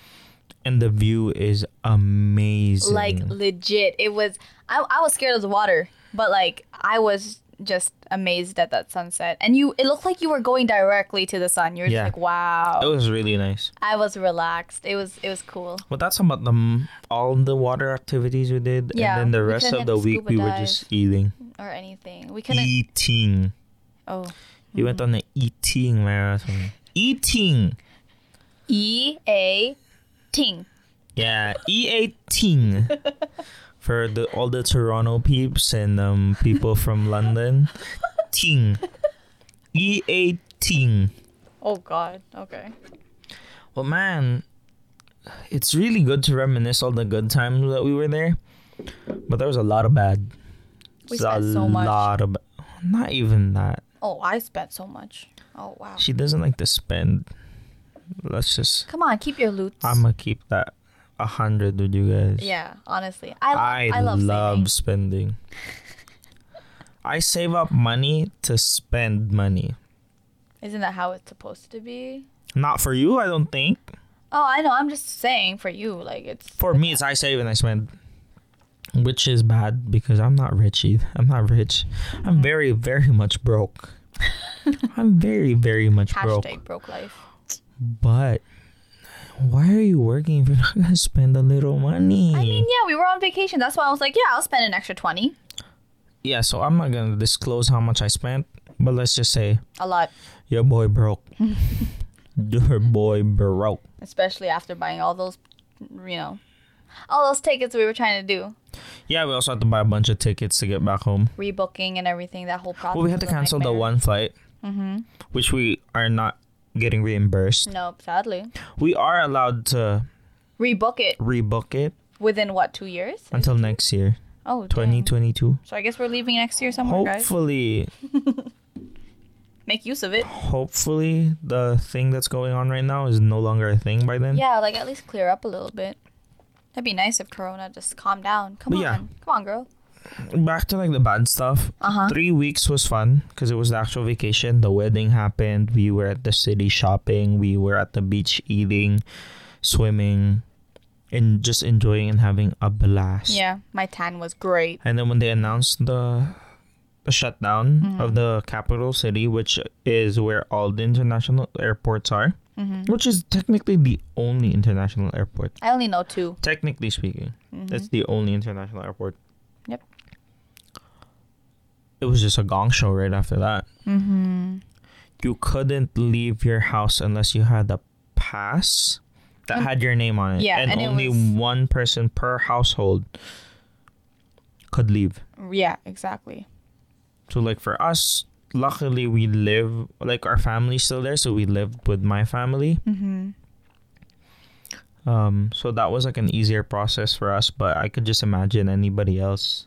and the view is amazing. Like legit, it was. I I was scared of the water, but like I was just amazed at that sunset. And you, it looked like you were going directly to the sun. You're Yeah. just like, wow. it was really nice. I was relaxed. It was it was cool. But that's about the all the water activities we did, Yeah, and then the rest of the week we were just eating, Or anything. We couldn't. eating. Oh. You went on the eating marathon. Eating. E A ting. Yeah, EA ting. <laughs> For the all the Toronto peeps and um people from <laughs> London. Ting. EA ting. Oh God. Okay. Well man, it's really good to reminisce all the good times that we were there. But there was a lot of bad. We spent so much. lot of not even that. Oh, I spent so much. Oh wow. She doesn't like to spend. Let's just Come on, keep your loot. I'ma keep that a hundred with you guys. Yeah, honestly, I I, I love, love spending. <laughs> I save up money to spend money. Isn't that how it's supposed to be? Not for you, I don't think. Oh, I know. I'm just saying for you, like it's. For me, it's I save and I spend. Which is bad because I'm not rich either. I'm not rich. Mm-hmm. <laughs> I'm very, very much broke. I'm very, very much broke. Hashtag broke life. But why are you working if you're not gonna spend a little money? I mean, yeah, we were on vacation. That's why I was like, yeah, I'll spend an extra twenty. yeah, so I'm not gonna disclose how much I spent, but let's just say A lot, your boy broke. <laughs> your boy broke. especially after buying all those, you know, all those tickets we were trying to do, Yeah, we also had to buy a bunch of tickets to get back home. rebooking and everything. That whole process. Well, we had to cancel the one flight, Mm-hmm. which we are not getting reimbursed. Nope, sadly. We are allowed to Rebook it rebook it within what two years? until next year, Oh, dang. 2022. So I guess we're leaving next year somewhere, guys. Hopefully, <laughs> Make use of it. hopefully the thing that's going on right now is no longer a thing by then. Yeah, like at least clear up a little bit. That'd be nice if Corona just calmed down. Come But on, yeah. come on, girl. Back to like the bad stuff. Uh huh. Three weeks was fun because it was the actual vacation. The wedding happened. We were at the city shopping. We were at the beach eating, swimming, and just enjoying and having a blast. Yeah, my tan was great. And then when they announced the, the shutdown Mm-hmm. of the capital city, which is where all the international airports are, which is technically the only international airport. I only know two. Technically speaking, that's the only international airport. Yep. It was just a gong show right after that. Mm-hmm. You couldn't leave your house unless you had a pass that had your name on it. Yeah, and, and only was- one person per household could leave. Yeah, exactly. So like for us, luckily we live like our family's still there, so we lived with my family. Mm-hmm. Um, so that was like an easier process for us, but I could just imagine anybody else.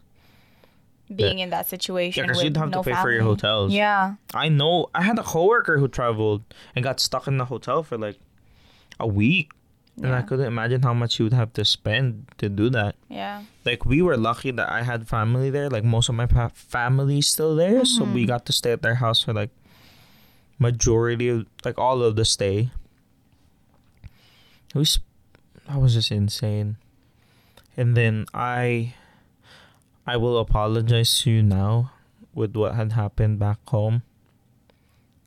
Being in that situation. Yeah, because you'd have no to pay for your hotels. Yeah. I know. I had a coworker who traveled and got stuck in the hotel for like a week, and I couldn't imagine how much you would have to spend to do that. Yeah. Like we were lucky that I had family there. Like most of my pa- family's still there, so we Mm-hmm. got to stay at their house for like majority of like all of the stay. It was that was just insane. And then I I will apologize to you now with what had happened back home.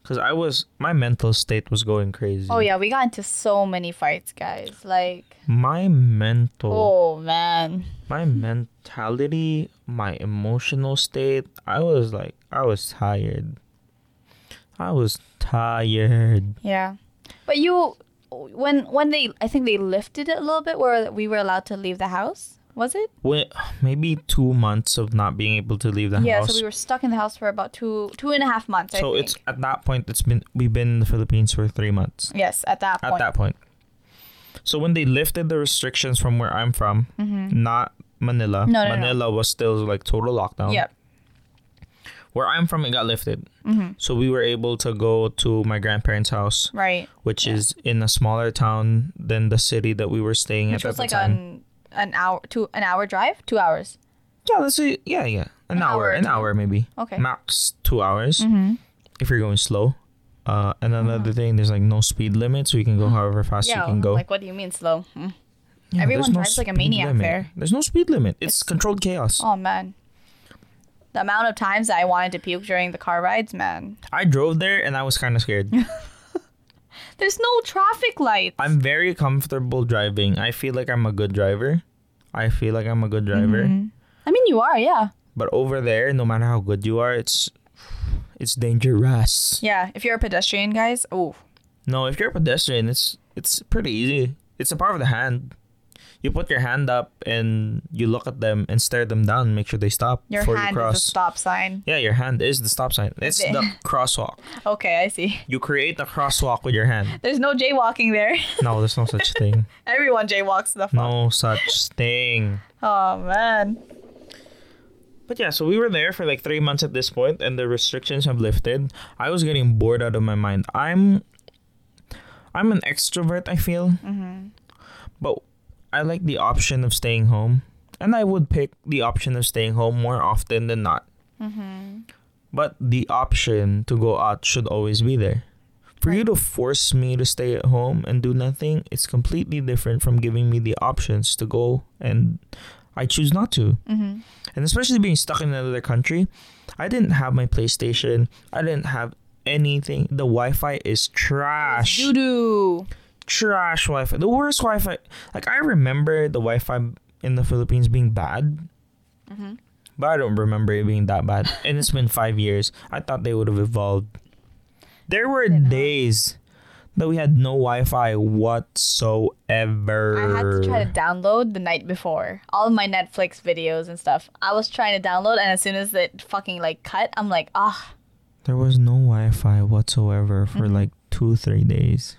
Cuz I was my mental state was going crazy. Oh yeah, we got into so many fights, guys. Like, My mental oh man. my mentality, my emotional state, I was like, I was tired. I was tired. Yeah. But you when when they I think they lifted it a little bit where we were allowed to leave the house. Was it? When, maybe two months of not being able to leave the yeah, house. Yeah, so we were stuck in the house for about two two and a half months, I So it's at that point. It's been we've been in the Philippines for three months. yes, at that point. At that point. So when they lifted the restrictions from where I'm from, not Manila. Mm-hmm. No, no, no. Manila was still like total lockdown. Yep. Where I'm from, it got lifted. Mm-hmm. So we were able to go to my grandparents' house. Right. which Yeah. is in a smaller town than the city that we were staying Which at was at like the time. an an hour to an hour drive? Two hours. yeah, let's say yeah, yeah, an, An hour, hour. an hour maybe, Okay. max two hours Mm-hmm. if you're going slow. Uh, and another thing, there's like no speed limit, so you can go however fast Yeah. you can go. Like what do you mean slow? Hmm. Yeah, everyone there's drives like a maniac limit. there. There's no speed limit. It's, It's- controlled chaos. Oh man. The amount of times that I wanted to puke during the car rides, man. I drove there and I was kind of scared. <laughs> There's no traffic lights. I'm very comfortable driving. I feel like I'm a good driver. I feel like I'm a good driver. Mm-hmm. I mean, you are, yeah. But over there, no matter how good you are, it's it's dangerous. Yeah, if you're a pedestrian, guys, oh, No, if you're a pedestrian, it's it's pretty easy. It's a part of the hand. You put your hand up and you look at them and stare them down. Make sure they stop your before hand you cross. is a stop sign. Yeah, your hand is the stop sign. It's the crosswalk. <laughs> Okay, I see. You create the crosswalk with your hand. There's no jaywalking there. <laughs> No, there's no such thing. Everyone jaywalks the fuck. No such thing. Oh man. But yeah, so we were there for like three months at this point, and the restrictions have lifted. I was getting bored out of my mind. I'm, I'm an extrovert. I feel, mm-hmm. but I like the option of staying home, and I would pick the option of staying home more often than not. But the option to go out should always be there. For you to force me to stay at home and do nothing, it's completely different from giving me the options to go and I choose not to. Mm-hmm. And especially being stuck in another country, I didn't have my PlayStation. I didn't have anything. The Wi-Fi is trash. Doo doo. Trash Wi-Fi. The worst Wi-Fi. Like I remember the Wi-Fi in the Philippines being bad. Mm-hmm. But I don't remember it being that bad. And it's been five years. I thought they would have evolved. There were days that we had no Wi-Fi whatsoever. I had to try to download the night before all of my Netflix videos and stuff. I was trying to download, and as soon as it fucking like cut, I'm like, ah. There was no Wi-Fi whatsoever for Mm-hmm. like two, three days.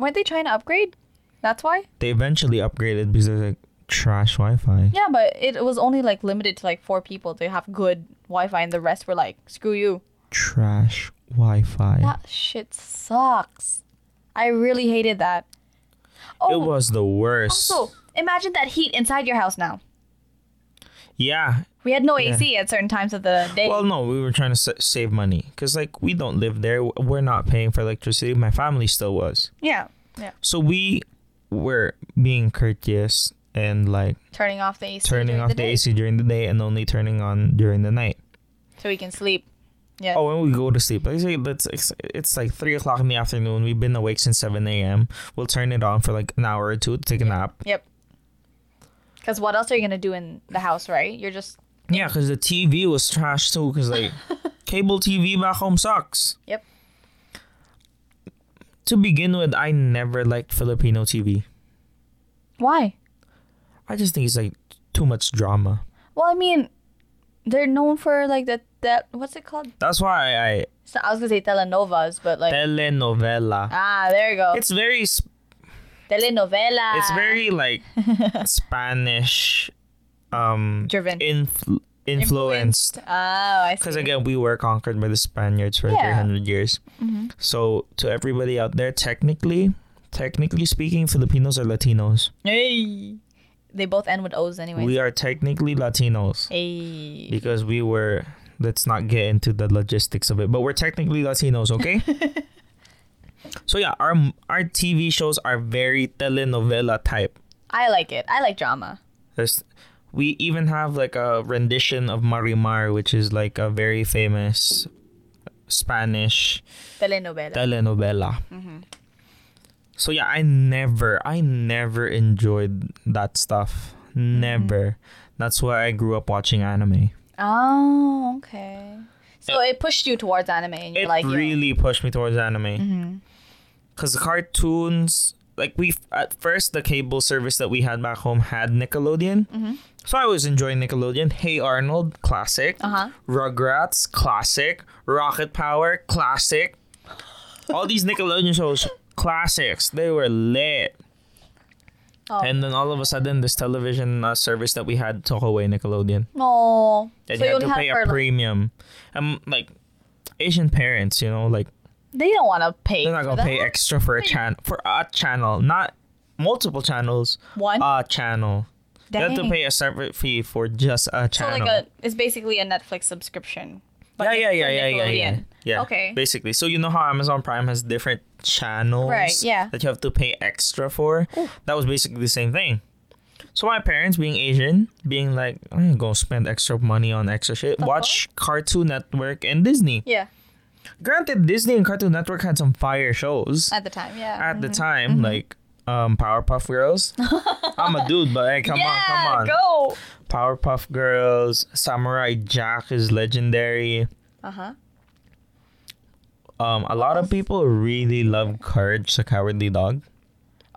Weren't they trying to upgrade? That's why. They eventually upgraded because there's like trash Wi-Fi. Yeah, but it was only like limited to like four people to have good Wi-Fi, and the rest were like, screw you. Trash Wi-Fi. That shit sucks. I really hated that. Oh, It was the worst. also imagine that heat inside your house now. yeah. We had no Yeah. AC at certain times of the day. Well, no, we were trying to sa- save money because like we don't live there. We're not paying for electricity. My family still was. yeah, yeah. So we were being courteous and like Turning off the AC. turning during off the, day AC during the day and only turning on during the night. so we can sleep. Yeah. Oh, when we go to sleep, let's say let's it's, it's like three o'clock in the afternoon. We've been awake since seven a.m. We'll turn it on for like an hour or two to take a nap. Yep. Because what else are you gonna do in the house, right? You're just Yeah, because the TV was trash too. Because like <laughs> cable TV back home sucks. Yep. To begin with, I never liked Filipino TV. why? I just think it's like too much drama. Well, I mean, they're known for like that that what's it called? That's why I So I was gonna say telenovas, but like telenovela. ah, there you go. It's very s- telenovela. it's very like <laughs> Spanish um Driven. influ- influenced. Oh, I see. Because again, we were conquered by the Spaniards for Yeah. Mm-hmm. 300 years. So to everybody out there, technically, technically speaking, Filipinos are Latinos. hey, they both end with O's anyway. We are technically Latinos hey. because we were. Let's not get into the logistics of it, but we're technically Latinos, okay? <laughs> so yeah, our our TV shows are very telenovela type. I like it. I like drama. There's, we even have like a rendition of Marimar, which is like a very famous Spanish Telenovela. telenovela. Mm-hmm. So yeah, I never, I never enjoyed that stuff. Mm-hmm. Never. That's why I grew up watching anime. oh, okay. So it pushed you towards anime, and you're It like, really pushed me towards anime. Mm-hmm. Cause the cartoons, like we at first the cable service that we had back home had Nickelodeon. So I was enjoying Nickelodeon. Hey Arnold, classic. Uh-huh. Rugrats, classic. Rocket Power, classic. All these Nickelodeon shows, classics. They were lit. Oh. And then all of a sudden, this television uh, service that we had took away Nickelodeon. no. And so you had to pay a premium. Um, like Asian parents, you know, like they don't want to pay. they're not gonna pay extra for a channel for a channel, not multiple channels. One. A channel. You have to pay a separate fee for just a So channel. like a, it's basically a Netflix subscription. yeah, yeah, yeah, yeah, yeah, yeah. Yeah. Okay. Basically, so you know how Amazon Prime has different channels, Right, yeah. that you have to pay extra for. That was basically the same thing. So my parents, being Asian, being like, I'm gonna go spend extra money on extra shit. Watch Cartoon Network and Disney. Yeah, Granted, Disney and Cartoon Network had some fire shows at the time. Yeah. at the mm-hmm. time, mm-hmm. like um, Powerpuff Girls. <laughs> I'm a dude, but hey, come yeah, on, come on. go. Powerpuff Girls, Samurai Jack is legendary. Uh huh. Um, a lot of people really love Courage the Cowardly Dog.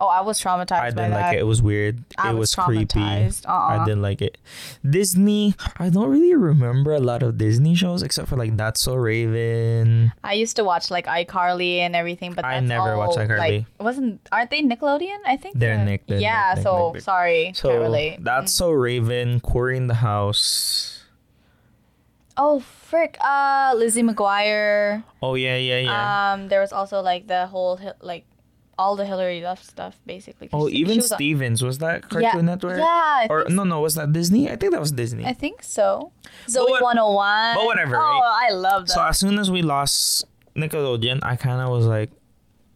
Oh, I was traumatized I didn't like that. it. It was weird. I it was was, creepy. Uh-uh. I didn't like it. Disney, I don't really remember a lot of Disney shows except for like That's So Raven. I used to watch like iCarly and everything, but I never all, watched iCarly. Like, wasn't aren't they Nickelodeon? I think They're Nick- they're yeah. Nick- so Nick- Nick. sorry, So can't relate. Mm. That's So Raven, Cory in the House. Oh frick! Uh, Lizzie McGuire. Oh yeah, yeah, yeah. Um, there was also like the whole like all the Hilary Duff stuff basically. oh, she- even she was on- Stevens was that Cartoon yeah, Network? Yeah, Or no, no, was that Disney? I think that was Disney. I think so. Zoey what- 101. but whatever, Oh, right? I love that. So as soon as we lost Nickelodeon, I kind of was like,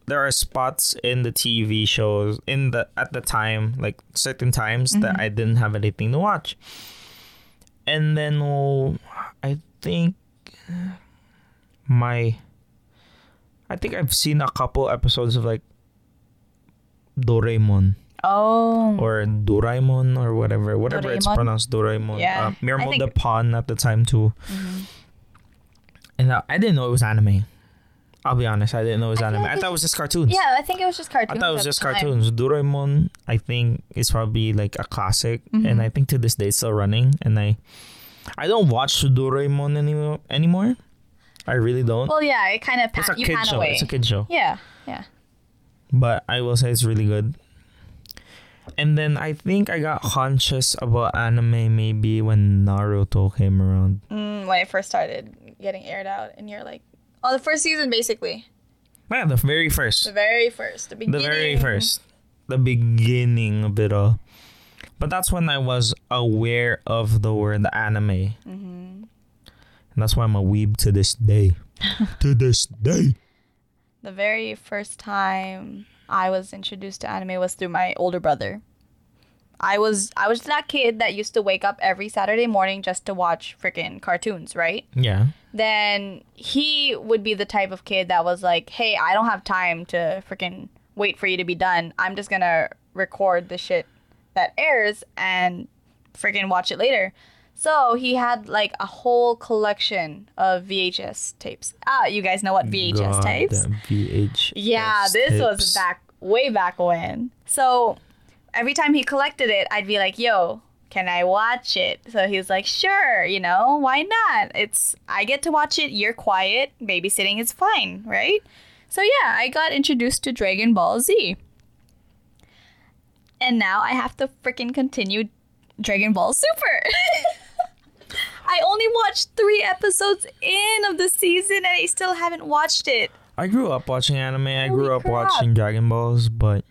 there are spots in the TV shows in the at the time, like certain times Mm-hmm. that I didn't have anything to watch, and then oh, I think my, I think I've seen a couple episodes of like Doraemon oh. or Doraemon or whatever, whatever it's pronounced, Doraemon. Yeah, uh, think- the Pawn at the time too. Mm-hmm. And uh, I didn't know it was anime. I'll be honest, I didn't know it was I anime. like I thought it was just cartoons. Yeah, I think it was just cartoons. I thought it was just cartoons. Doraemon, I think, is probably like a classic, Mm-hmm. and I think to this day it's still running. And I, I don't watch Doraemon anymore. Anymore, I really don't. Well, yeah, it kind of it's a kid show. away. It's a kid show, Yeah, yeah. But I will say it's really good. And then I think I got conscious about anime maybe when Naruto came around. Mm, when it first started getting aired out, and you're like, oh, the first season basically, Yeah, the very first. the very first, the the beginning. The very first the beginning of it all but that's when i was aware of the word anime Mm-hmm. and that's why i'm a weeb to this day <laughs> to this day The very first time I was introduced to anime was through my older brother. I was I was that kid that used to wake up every Saturday morning just to watch freaking cartoons, right? Yeah. Then he would be the type of kid that was like, "Hey, I don't have time to freaking wait for you to be done. I'm just going to record the shit that airs and freaking watch it later." So he had like a whole collection of VHS tapes. Ah, you guys know what VHS God, tapes? VHS Yeah, this was back way back when. So every time he collected it, I'd be like, "Yo, can I watch it?" So he was like, "Sure, you know, why not? It's I get to watch it. You're quiet. Babysitting is fine, right?" So yeah, I got introduced to Dragon Ball Z. And now I have to freaking continue Dragon Ball Super. <laughs> I only watched 3 episodes in of the season and I still haven't watched it. I grew up watching anime. I grew up crap. watching Dragon Balls, but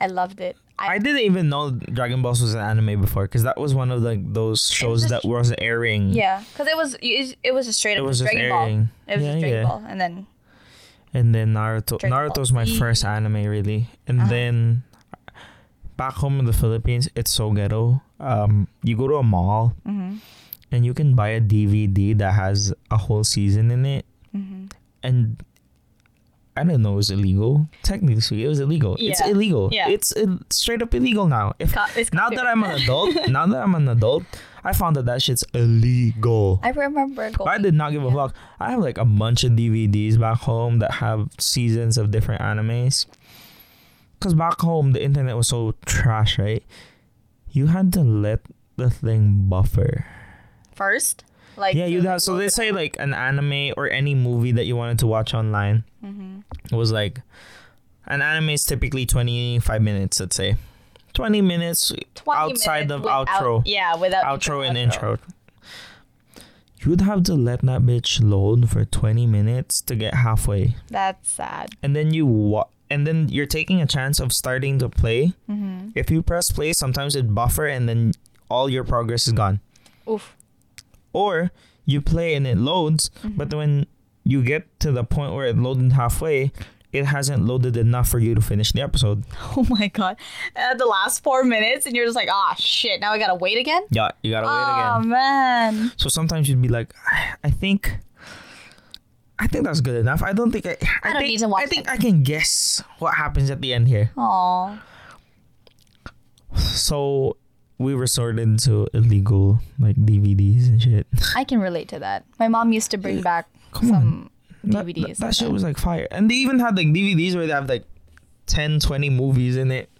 I loved it. I didn't even know Dragon Balls was an anime before because that was one of like those shows just- that was airing. Yeah, because it was it it was a straight It up was just Dragon airing. Ball. It was Yeah, just Dragon yeah. Ball, and then And then Naruto. Dragon Ball Naruto's my first anime really. And Uh-huh. then back home in the Philippines, it's so ghetto. Um, you go to a mall mhm, and you can buy a DVD that has a whole season in it, mhm. and I don't know it was illegal. Technically, it was illegal. Yeah. It's illegal. Yeah. It's straight up illegal now. If Co- it's now that. I'm an <laughs> adult, now that I'm an adult, I found that that shit's illegal. I remember going. I did not give a fuck. I have like a bunch of DVDs back home that have seasons of different animes. Cause back home the internet was so trash, right? You had to let the thing buffer. first. Like yeah, you have. So they say like an anime or any movie that you wanted to watch online Mhm. was like an anime is typically twenty five minutes. Let's say twenty minutes 20 outside minutes of without- outro. Yeah, without outro and intro. You'd have to let that bitch load for 20 minutes to get halfway. That's sad. And then you wa- and then you're taking a chance of starting to play. Mm-hmm. If you press play, sometimes it buffer and then all your progress is gone. Oof. Or you play and it loads, but when you get to the point where it loaded halfway, it hasn't loaded enough for you to finish the episode. <laughs> Oh my god. At the last four minutes, and you're just like, ah, shit. Now I gotta wait again. Yeah, you gotta wait again. oh man. So sometimes you'd be like, I think, I think that's good enough. I don't think I. I, I don't think, need to watch I think that. I can guess what happens at the end here. Aw. So we resorted to illegal like DVDs and shit. I can relate to that. My mom used to bring back Come some That, DVDs. that, that like shit was like fire, and they even had like DVDs where they have like 10, 20 movies in it.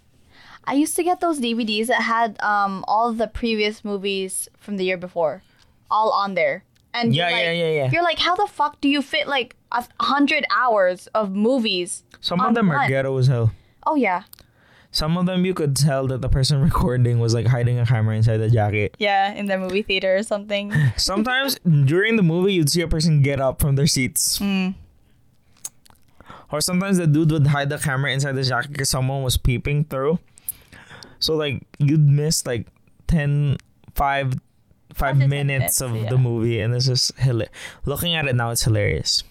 I used to get those DVDs that had um all the previous movies from the year before, all on there. And Yeah, you're yeah, yeah, yeah. You're like, how the fuck do you fit like a hundred hours of movies? Some of them are ghetto as hell. Oh yeah, Some of them you could tell that the person <laughs> recording was like hiding a camera inside the jacket. yeah, in the movie theater or something. <laughs> Sometimes during the movie, you'd see a person get up from their seats. Mm. Or sometimes the dude would hide the camera inside the jacket because someone was peeping through. So like you'd miss like 10, 5, 5 Five minutes of yeah. the movie, and it's just hilarious. Looking at it now, it's hilarious.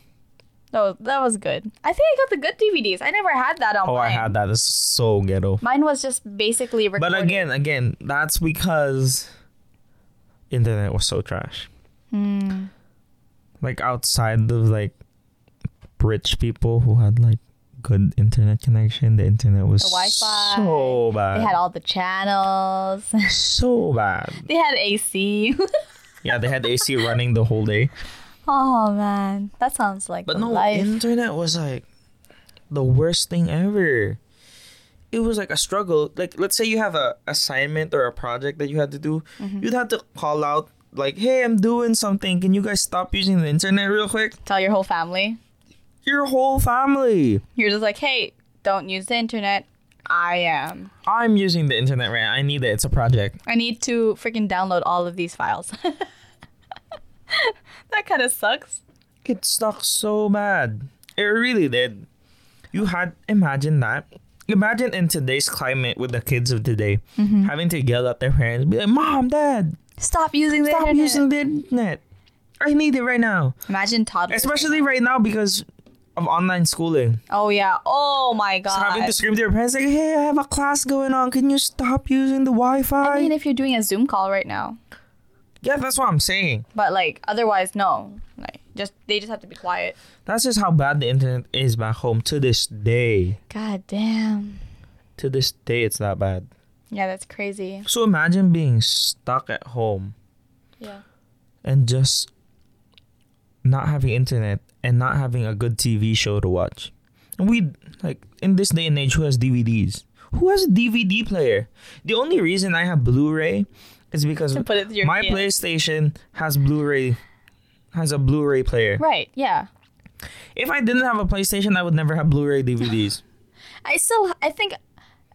No, that was good. I think I got the good DVDs. I never had that on Oh, I had that. It's so ghetto. Mine was just basically recorded. But again, again, that's because internet was so trash. Hmm. Like outside of like rich people who had like good internet connection, the internet was The Wi-Fi. so bad. they had all the channels. so bad. <laughs> they had AC. <laughs> Yeah, they had AC running the whole day. oh man, that sounds like But the no, life. internet was like the worst thing ever. It was like a struggle. Like let's say you have a assignment or a project that you had to do, Mm-hmm. you'd have to call out like, "Hey, I'm doing something. Can you guys stop using the internet real quick?" Tell your whole family. Your whole family. You're just like, hey, don't use the internet. I am. I'm using the internet right. I need it. It's a project. I need to freaking download all of these files. <laughs> that kind of sucks. It sucks so bad. It really did. You had imagine that. Imagine in today's climate with the kids of today Mm-hmm. having to yell at their parents, be like, "Mom, Dad, Stop using the internet stop internet. using the internet. I need it right now." Imagine toddlers. Especially right now because of online schooling. Oh yeah. Oh my god. So having to scream to your parents like, "Hey, I have a class going on. Can you stop using the Wi-Fi?" I mean, if you're doing a Zoom call right now, yeah, that's what I'm saying. but like otherwise, no. Like just they just have to be quiet. That's just how bad the internet is back home to this day. God damn. To this day, it's that bad. Yeah, that's crazy. So imagine being stuck at home Yeah. and just not having internet and not having a good TV show to watch. And we like in this day and age, who has DVDs? Who has a DVD player? The only reason I have Blu-ray is because put it your my kid. PlayStation has Blu-ray has a Blu-ray player. Right. Yeah. If I didn't have a PlayStation, I would never have Blu-ray DVDs. <laughs> I still. I think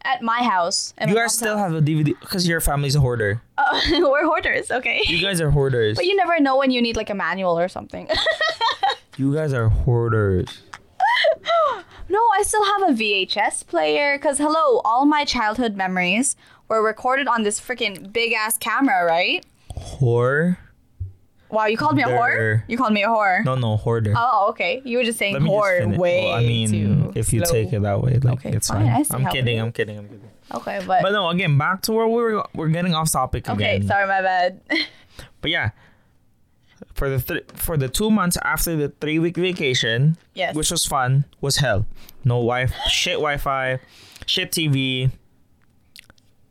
at my house. at you guys still house- have a DVD because your family's a hoarder. Uh, <laughs> we're hoarders. Okay. You guys are hoarders. But you never know when you need like a manual or something. <laughs> You guys are hoarders. <laughs> no, I still have a VHS player because hello, all my childhood memories were recorded on this freaking big ass camera, right? Whore? Wow, you called me a whore? You called me a whore. No, no, hoarder. Oh, okay. You were just saying Let whore way Well, I mean, if you slow. take it that way, like Okay, it's fine. fine. I'm kidding. I'm kidding. I'm kidding. Okay, but, But no, again, back to where we were. We're getting off topic okay, again. sorry, my bad. But yeah, for the th- for the two months after the three week vacation, yes. which was fun, was hell. No wi shit Wi-Fi, shit TV,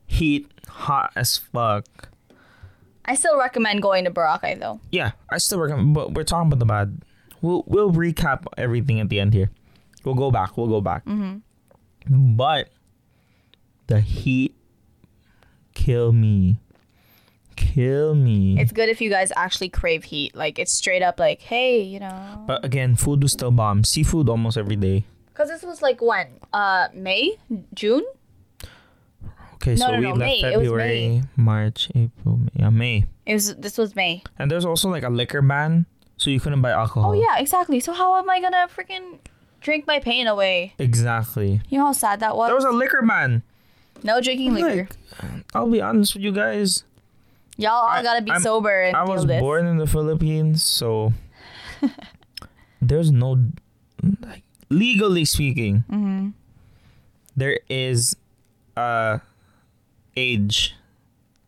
heat, hot as fuck. I still recommend going to Boracay though. Yeah, I still recommend, but we're talking about the bad. We'll we'll recap everything at the end here. We'll go back. We'll go back. Mm-hmm. But the heat kill me. Kill me. It's good if you guys actually crave heat. Like it's straight up like, hey, you know. but again, food was still bomb. Seafood almost every day. Because this was like when? Uh, May, June. Okay, No, so no, we no, left May. It was February, March, April, May. Yeah, May. It was. This was May. And there's also like a liquor ban, so you couldn't buy alcohol. Oh yeah, exactly. So how am I gonna freaking drink my pain away? Exactly. You know how sad that was. There was a liquor ban. no drinking liquor. Like, I'll be honest with you guys. Y'all all I- gotta be I'm- sober and I was this. born in the Philippines, so <laughs> there's no like legally speaking, hmm there is a age,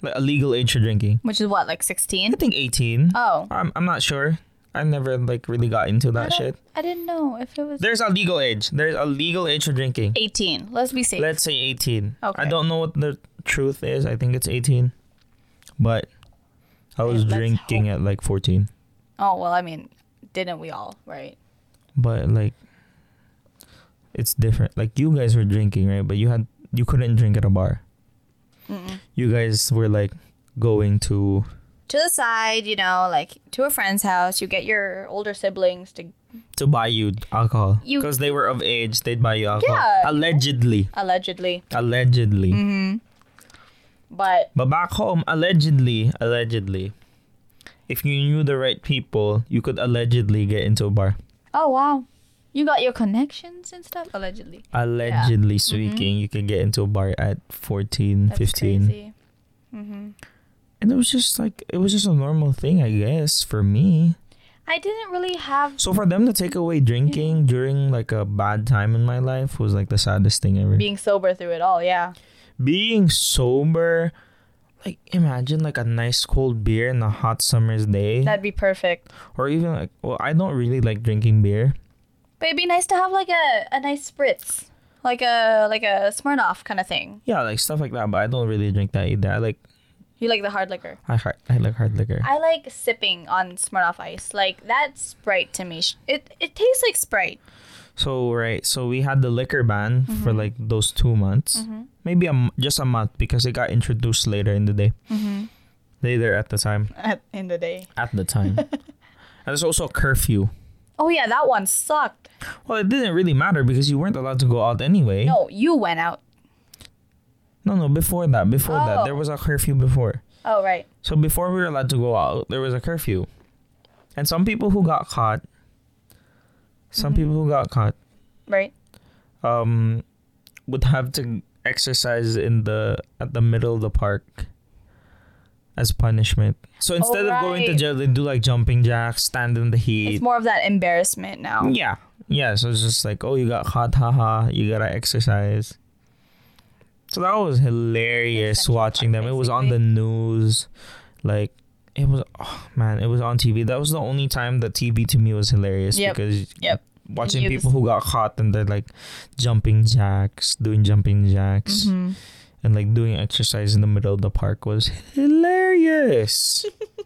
like a legal age for drinking. Which is what, like sixteen. I think 18. Oh, I'm I'm not sure. I never like really got into that don't- shit. I didn't know if it was There's a legal age. There's a legal age for drinking. eighteen. Let's be safe. Let's say 18. Okay. I don't know what the truth is. I think it's 18. But I was let's drinking at like 14. oh well, I mean, didn't we all? Right. But like it's different. Like you guys were drinking, right? But you had you couldn't drink at a bar. Mm-mm. You guys were like going to To the side, you know, like to a friend's house. You get your older siblings to to buy you alcohol because they were of age. They'd buy you alcohol. Yeah. Allegedly, allegedly. allegedly. Mm-hmm. But But back home, allegedly, allegedly, if you knew the right people, you could allegedly get into a bar. oh wow, you got your connections and stuff. Allegedly. Allegedly Mm-hmm. speaking, you could get into a bar at 14, That's 15. crazy. Mm-hmm. And it was just like, it was just a normal thing, I guess, for me. I didn't really have So for them to take away drinking during like a bad time in my life was like the saddest thing ever. being sober through it all. Yeah. Being sober, like imagine like a nice cold beer in a hot summer's day. That'd be perfect. or even like, well, I don't really like drinking beer. But it'd be nice to have like a, a nice spritz. Like a like a Smirnoff kind of thing. Yeah, like stuff like that. But I don't really drink that either. I like You like the hard liquor. I hard, I like hard liquor. I like sipping on Smirnoff Ice. Like that Sprite to me, it it tastes like Sprite. So right, so we had the liquor ban for like those two months, maybe a m- just a month because it got introduced later in the day. Mm-hmm. Later at the time, At, in the day. at the time, <laughs> and there's also a curfew. Oh yeah, that one sucked. Well, it didn't really matter because you weren't allowed to go out anyway. No, you went out. no, no. Before that, before that, Oh. there was a curfew before. Oh right. So before we were allowed to go out, there was a curfew, and some people who got caught, some people who got caught, Right. um, would have to exercise in the at the middle of the park, as punishment. So instead of going to jail, they do like jumping jacks, stand in the heat. It's more of that embarrassment now. Yeah. Yeah. So it's just like, oh, you got caught, haha. You gotta exercise. So that was hilarious watching them. It was on the news. Like, it was, oh man, it was on TV. That was the only time that TV to me was hilarious Yep. because Yep. watching people who got caught and they're like jumping jacks, doing jumping jacks, hmm and like doing exercise in the middle of the park was hilarious.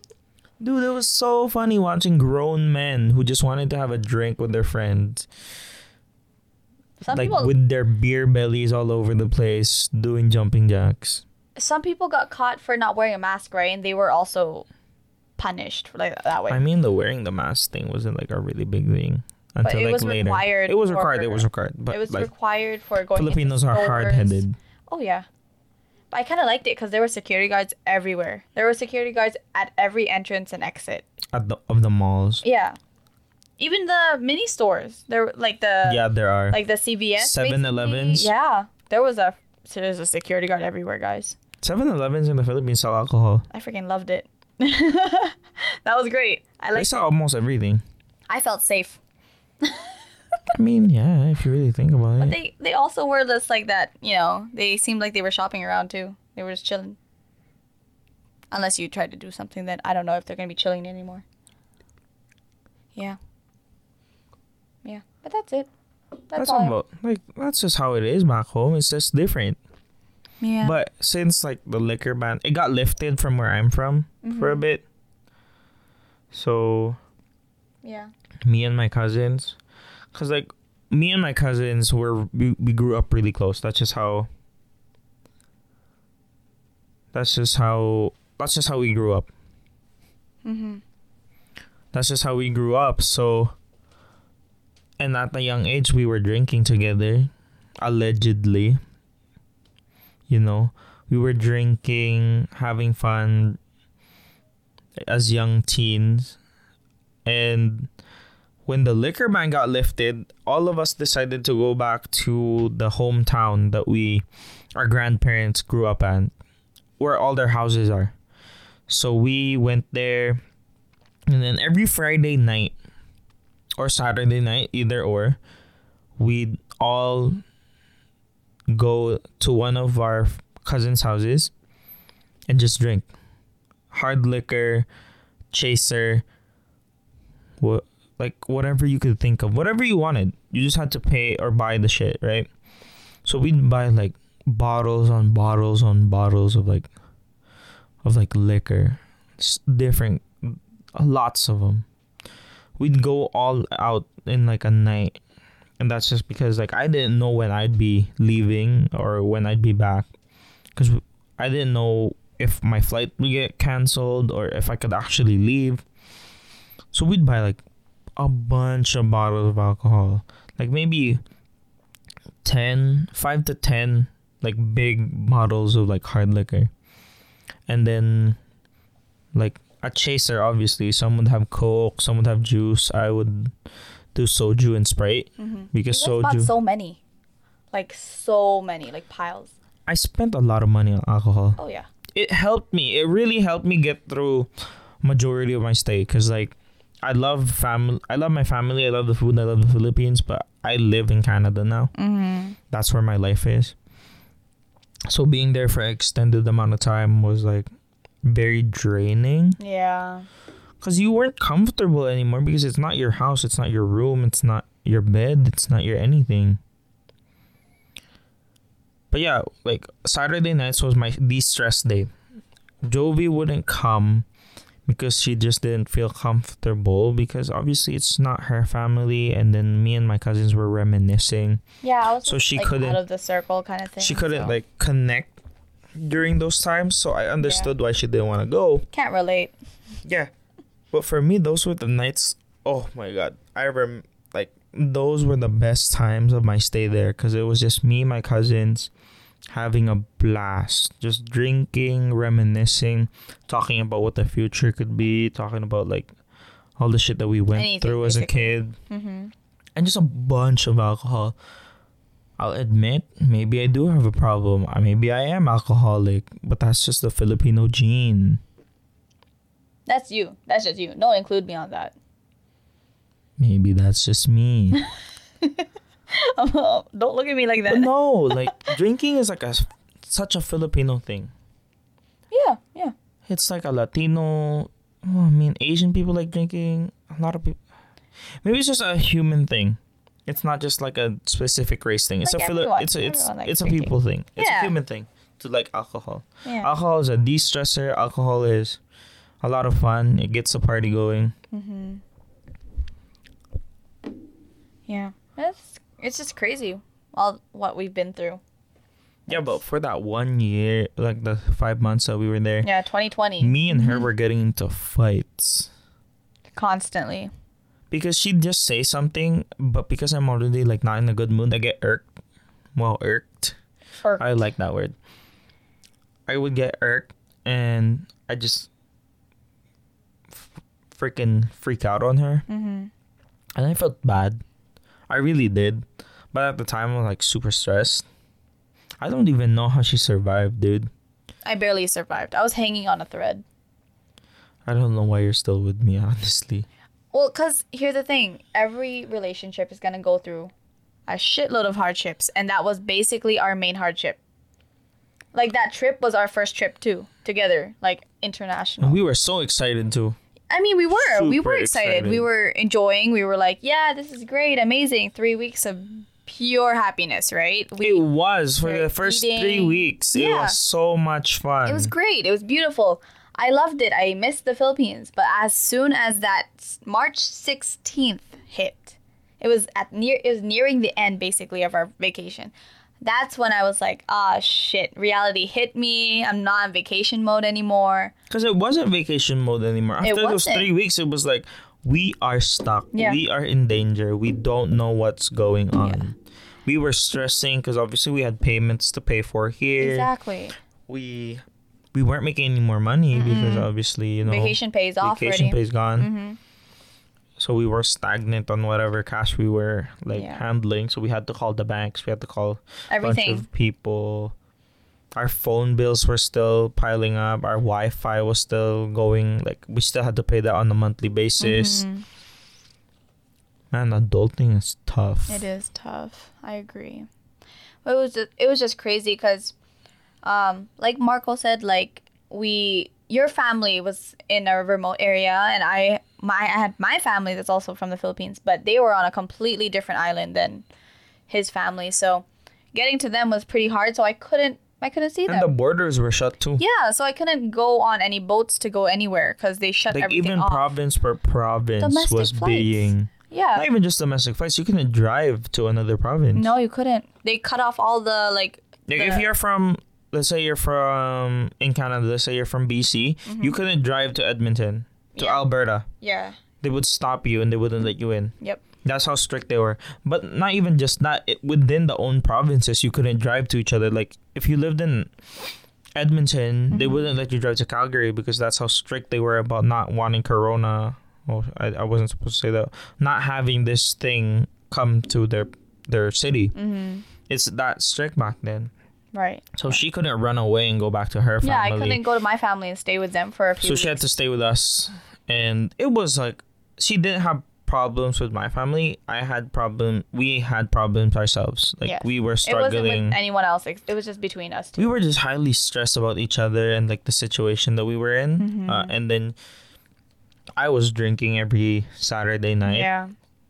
<laughs> Dude, it was so funny watching grown men who just wanted to have a drink with their friends, Some like people, with their beer bellies all over the place, doing jumping jacks. Some people got caught for not wearing a mask, right? And they were also punished like that way. I mean, the wearing the mask thing wasn't like a really big thing until it like was later. required it was for- required. It was required. But it was like required for going. Filipinos are hard headed. Oh yeah, but I kind of liked it because there were security guards everywhere. There were security guards at every entrance and exit. At the of the malls. Yeah, even the mini stores. There, like the yeah, there are. like the CVS, 7-Elevens? Yeah, there was a so there's a security guard everywhere, guys. 7-Elevens in the Philippines sell alcohol. I freaking loved it. <laughs> that was great. I They sell almost everything. I felt safe. I mean, yeah, if you really think about But it. they they also were just like that, you know. They seemed like they were shopping around too. They were just chilling. Unless you tried to do something that I don't know if they're gonna be chilling anymore. Yeah. Yeah, but that's it. That's, That's all. About like that's just how it is back home. It's just different. Yeah. But since like the liquor ban, it got lifted from where I'm from for a Mhm. bit. So yeah. me and my cousins, cause like me and my cousins were we, we grew up really close. That's just how. That's just how. That's just how we grew up. Mm-hmm. That's just how we grew up. So, and at a young age, we were drinking together, allegedly. You know, we were drinking, having fun as young teens. And when the liquor ban got lifted, all of us decided to go back to the hometown that we, our grandparents grew up at, where all their houses are. So we went there and then every Friday night or Saturday night, either or, we'd all go to one of our cousins' houses and just drink. Hard liquor, chaser, what like whatever you could think of, whatever you wanted. You just had to pay or buy the shit, right? So we'd buy like bottles on bottles on bottles of like of like liquor, S- different lots of them. We'd go all out in like a night, and that's just because like I didn't know when I'd be leaving or when I'd be back, because I didn't know if my flight would get canceled or if I could actually leave. So we'd buy like a bunch of bottles of alcohol, like maybe 10, 5 to 10 like big bottles of like hard liquor. And then like a chaser obviously some would have coke some would have juice i would do soju and sprite Mhm. because You soju so many, like so many, like piles. i spent a lot of money on alcohol Oh yeah. it helped me it really helped me get through majority of my stay because like i love family i love my family i love the food i love the philippines but i live in canada now Mm-hmm. that's where my life is so being there for an extended amount of time was like very draining Yeah. Because you weren't comfortable anymore because it's not your house it's not your room it's not your bed it's not your anything but yeah like saturday nights was my de-stress day jovi wouldn't come because she just didn't feel comfortable because obviously it's not her family and then me and my cousins were reminiscing Yeah, I was So just, she like, couldn't- out of the circle kind of thing. she couldn't so like connect during those times so i understood why she didn't want to go can't relate. Yeah. But for me, those were the nights. Oh my God. I rem like, those were the best times of my stay there because it was just me, my cousins, having a blast. Just drinking, reminiscing, talking about what the future could be, talking about like all the shit that we went Anything, through as a kid, Mm-hmm. and just a bunch of alcohol. I'll admit, maybe I do have a problem. Maybe I am alcoholic, but that's just the Filipino gene. That's you. That's just you. Don't include me on that. Maybe that's just me. <laughs> Don't look at me like that. but no, like <laughs> drinking is like a such a Filipino thing. Yeah, yeah. It's like a Latino. Oh, I mean, Asian people like drinking. A lot of people. Maybe it's just a human thing. It's not just like a specific race thing. It's Like a Fili- It's a it's it's a people thing. It's Yeah. a human thing to like alcohol. Yeah. Alcohol is a de-stressor. Alcohol is a lot of fun. It gets the party going. Mm-hmm. Yeah. It's it's just crazy all what we've been through. Yeah, but for that one year, like the five months that we were there, Yeah, 2020 me and her were getting into fights. constantly. because she'd just say something, but because I'm already like not in a good mood, I get irked. Well, irked. Or I like that word. I would get irked, and I just freaking freak out on her, Mhm. and I felt bad. I really did, but at the time I was like super stressed. I don't even know how she survived, dude. I barely survived. I was hanging on a thread. I don't know why you're still with me, <laughs> honestly. Well, cuz here's the thing. Every relationship is going to go through a shitload of hardships, and that was basically our main hardship. Like that trip was our first trip too, together, like international. And We were so excited too. I mean, we were. we were excited. We were enjoying. We were like, yeah, this is great, amazing. Three weeks of pure happiness, right? We, It was for the first three eating. weeks. It was so much fun. it was great. It was beautiful. I loved it. I missed the Philippines. But as soon as that March 16th hit, it was at near it was nearing the end basically of our vacation. That's when I was like, ah shit, reality hit me. I'm not in vacation mode anymore. Because it wasn't vacation mode anymore. After those three weeks, it was like, we are stuck. Yeah. We are in danger. We don't know what's going on. Yeah. We were stressing because obviously we had payments to pay for here. Exactly. We we weren't making any more money because obviously you know Vacation pays off vacation already. pay's gone. Mhm. So we were stagnant on whatever cash we were like Yeah. handling. So we had to call the banks. We had to call a bunch Everything. of people. Our phone bills were still piling up. Our Wi-Fi was still going. Like we still had to pay that on a monthly basis. Mhm. Man, adulting is tough. It is tough. I agree. But it was just, it was just crazy because, um, like Marco said, like we your family was in a remote area, and I my I had my family that's also from the Philippines, but they were on a completely different island than his family. So getting to them was pretty hard. So I couldn't I couldn't see them. And the borders were shut too. yeah, so I couldn't go on any boats to go anywhere because they shut Like everything even off. province per province Domestic was flights. being yeah. not even just domestic flights. You couldn't drive to another province. no, you couldn't. They cut off all the like. Like the- if you're from, let's say you're from in Canada, let's say you're from BC, you mm-hmm. couldn't drive to Edmonton, to. Yeah. Alberta. yeah. They would stop you and they wouldn't let you in. Yep. That's how strict they were. But not even just that. It, within the own provinces, you couldn't drive to each other. Like if you lived in Edmonton, they Mm-hmm. wouldn't let you drive to Calgary because that's how strict they were about not wanting Corona. Well, I, I wasn't supposed to say that. Not having this thing come to their their city. Mm-hmm. It's that strict back then. Right. So she couldn't run away and go back to her family. Yeah, I couldn't go to my family and stay with them for a few so she had to stay with us, and it was like she didn't have problems with my family. I had problem. We had problems ourselves. Like Yes. we were It wasn't struggling. with anyone else. It was just between us two. we were just highly stressed about each other and like the situation that we were in. Mm-hmm. Uh, and then I was drinking every Saturday night. Yeah.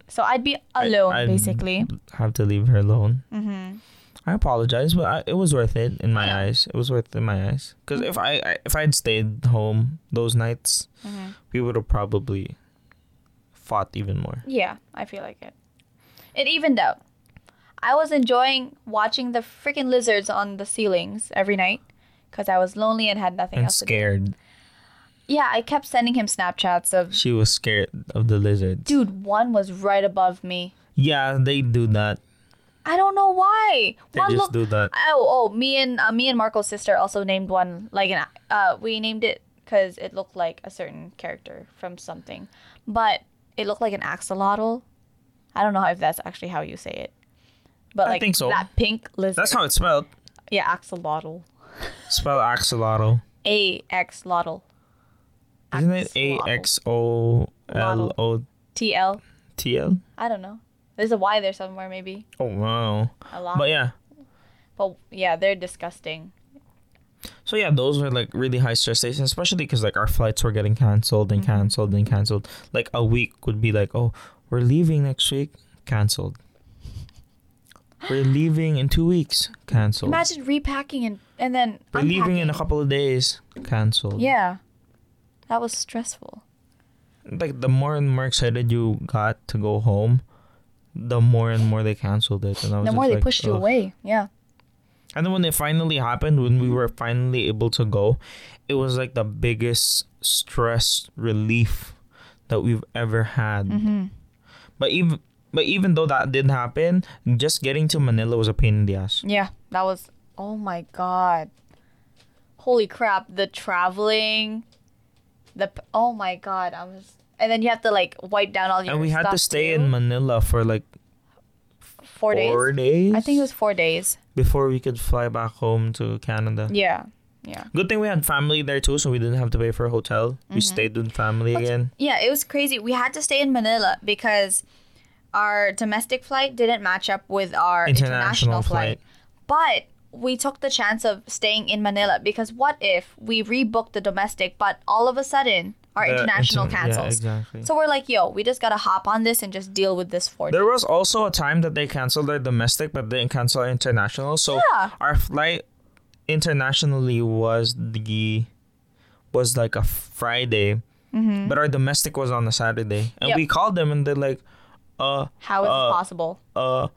So I'd be alone I'd basically. Have to leave her alone. Mm-hmm. I apologize, but I, it was worth it in my Yeah. eyes. It was worth it in my eyes. Because if I, I if I'd stayed home those nights, Mm-hmm. we would have probably fought even more. Yeah, I feel like it. It evened out. I was enjoying watching the freaking lizards on the ceilings every night because I was lonely and had nothing and else to do. scared. Yeah, I kept sending him Snapchats of, She was scared of the lizards. dude, one was right above me. Yeah, they do that. I don't know why. They one just looked do that. Oh, oh, me and uh, me and Marco's sister also named one like an uh we named it because it looked like a certain character from something, but it looked like an axolotl. I don't know if that's actually how you say it, but I like think so. that pink lizard. That's how it's spelled. yeah, axolotl. <laughs> Spell axolotl. A X lotl. Isn't it A. X O L O TL. T L? I don't know. There's a Y there somewhere, maybe. Oh wow! A lot. But yeah, But yeah, they're disgusting. so yeah, those were like really high stress days, especially because like our flights were getting canceled and Mm-hmm. canceled and canceled. Like a week would be like, oh, we're leaving next week, canceled. <gasps> We're leaving in two weeks, canceled. Imagine repacking and and then we're leaving in a couple of days, canceled. Yeah, that was stressful. like the more and more excited you got to go home, the more and more they canceled it, and I was The more they like, pushed you "Ugh." away. Yeah. And then when it finally happened, when we were finally able to go, it was like the biggest stress relief that we've ever had. Mm-hmm. But even but even though that didn't happen, just getting to Manila was a pain in the ass. Yeah, that was. Oh my god. Holy crap! The traveling, the oh my god! I was, and then you have to like wipe down all your. And we had to stay too. in Manila for like four days. four days. I think it was four days. before we could fly back home to Canada. Yeah, yeah, Good thing we had family there too, so we didn't have to pay for a hotel. We mm-hmm. stayed with family again. yeah. It was crazy. We had to stay in Manila because our domestic flight didn't match up with our international, International flight. But we took the chance of staying in Manila because what if we rebooked the domestic, but all of a sudden our The international inter- cancels? Yeah, exactly. So we're like, yo, we just gotta hop on this and just deal with this for There was also a time that they canceled their domestic, but they didn't cancel international. So Yeah. our flight internationally was the was like a Friday, but our domestic was on a Saturday, and Yep. we called them and they're like, "Uh, How is Uh, this possible? uh,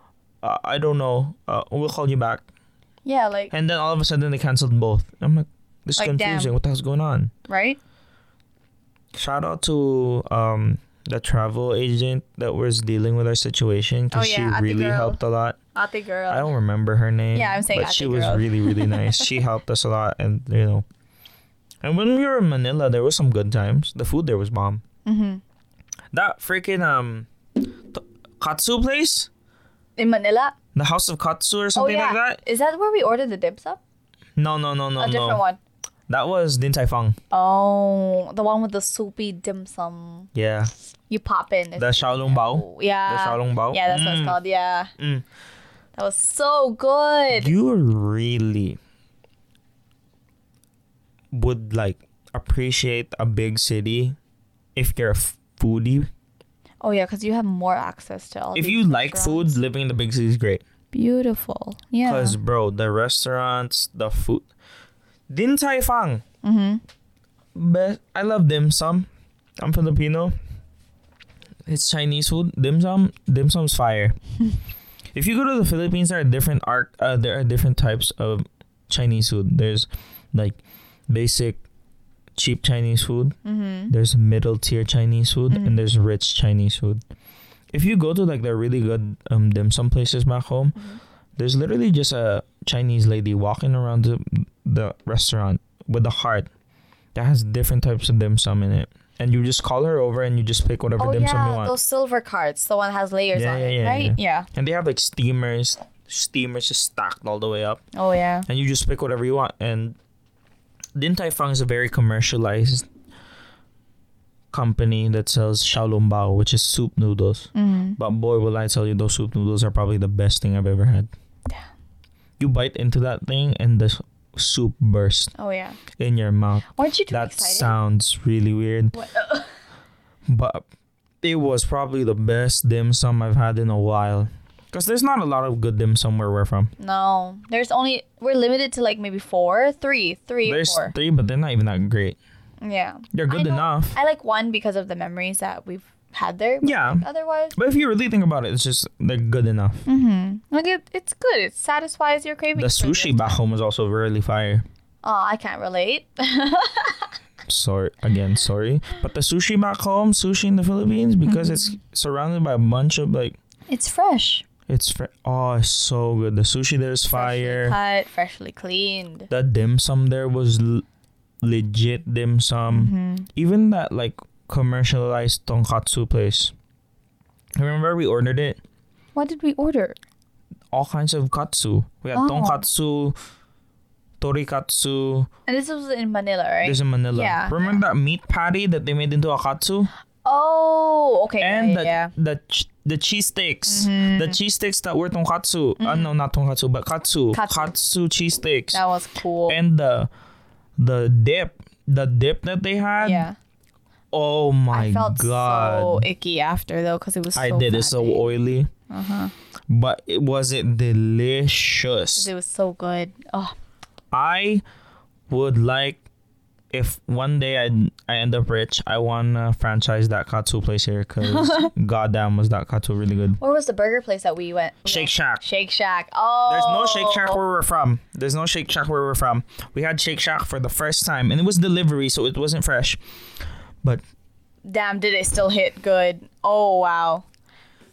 uh, I don't know. Uh, we'll call you back." Yeah, like And then all of a sudden they canceled both. I'm like, "This is Like, damn. confusing. What the hell's going on?" right? Shout out to um the travel agent that was dealing with our situation because Oh, yeah, she Ate really girl. helped a lot. Ate girl. I don't remember her name. Yeah, I'm saying but she Ate was really really <laughs> nice. she helped us a lot, and you know, and when we were in Manila, there was some good times. The food there was bomb. mm-hmm. That freaking um, t- katsu place, In Manila. the House of Katsu or Oh something yeah. like that. Is that where we ordered the dim sum? No, no, no, no, A different no. one. That was Din Tai Fung. Oh, the one with the soupy dim sum. Yeah, You pop in. the Xiaolong Bao. Yeah. The Xiaolong Bao. Yeah, that's what it's Mm. called. Yeah. Mm. That was so good. You really would like appreciate a big city if you're a foodie. Oh yeah, because you have more access to all. If you like food, living in the big city is great. beautiful. Yeah. Cause bro, the restaurants, the food. Din Tai Fung. Mm-hmm. Best. I love dim sum. I'm Filipino. It's Chinese food. Dim sum. Dim sum's fire. <laughs> if you go to the Philippines, there are different art. Uh, there are different types of Chinese food. There's like basic, cheap Chinese food. Mm-hmm. There's middle tier Chinese food, Mhm. and there's rich Chinese food. If you go to like the really good um dim sum places back home, Mhm. There's literally just a Chinese lady walking around the the restaurant with a cart that has different types of dim sum in it, and you just call her over and you just pick whatever Oh dim sum you yeah, want. those silver cards. The one that has layers Yeah, on yeah, it, yeah, right? Yeah. And they have like steamers, steamers just stacked all the way up, Oh yeah. and you just pick whatever you want. And Din Tai Fung is a very commercialized company that sells Xiaolong Bao, which is soup noodles. Mm-hmm. But boy, will I tell you, those soup noodles are probably the best thing I've ever had. You bite into that thing and the soup bursts Oh yeah. in your mouth. Weren't you too that excited? sounds really weird, What? <laughs> but it was probably the best dim sum I've had in a while. Because there's not a lot of good dim sum where we're from. no, there's only we're limited to like maybe four, three, three, There's four. three, but they're not even that great. Yeah. They're good I enough. I like one because of the memories that we've had there. Yeah. like, otherwise. But if you really think about it, it's just they're good enough. Mm-hmm. Like it, it's good. It satisfies your craving. The sushi back home was also really fire. Oh, I can't relate. <laughs> sorry again sorry but the sushi back home sushi in the philippines because it's Mm-hmm. surrounded by a bunch of like it's fresh. it's fr- oh it's so good the sushi there's fire Freshly cut, freshly cleaned. the dim sum there was l- legit dim sum Mm-hmm. even that like commercialized tonkatsu place remember we ordered it What did we order? all kinds of katsu we had Oh. tonkatsu torikatsu. And this was in Manila, right? This is in Manila. Yeah. Remember that meat patty that they made into a katsu? oh, okay. and yeah, the yeah. the ch- the cheese sticks, Mm-hmm. the cheese sticks that were tonkatsu. Uh, no, not tonkatsu, but katsu. Katsu. Katsu cheese sticks. That was cool. And the the dip, the dip that they had. yeah. Oh my god. I felt god. so icky after though because it was. So I did. It's so oily. Uh-huh. But it wasn't delicious. It was so good. Oh, I would like if one day I I end up rich, I wanna franchise that katsu place here because <laughs> goddamn was that katsu really good. where was the burger place that we went? we Shake went- Shack. Shake Shack. Oh. There's no Shake Shack where we're from. There's no Shake Shack where we're from. We had Shake Shack for the first time, and it was delivery, so it wasn't fresh. But Damn, did it still hit good? Oh wow.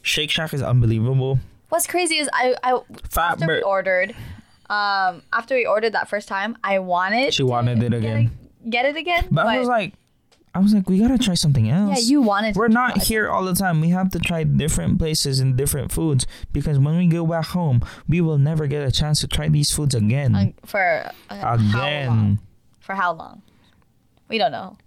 Shake Shack is unbelievable. What's crazy is I I Fat after we ordered, um, after we ordered that first time, I wanted. She wanted to it get again. Get it again. But, I was like, I was like, we gotta try something else. yeah, you wanted. We're not try here all the time. We have to try different places and different foods because when we go back home, we will never get a chance to try these foods again. Uh, for uh, How again. For how long? We don't know.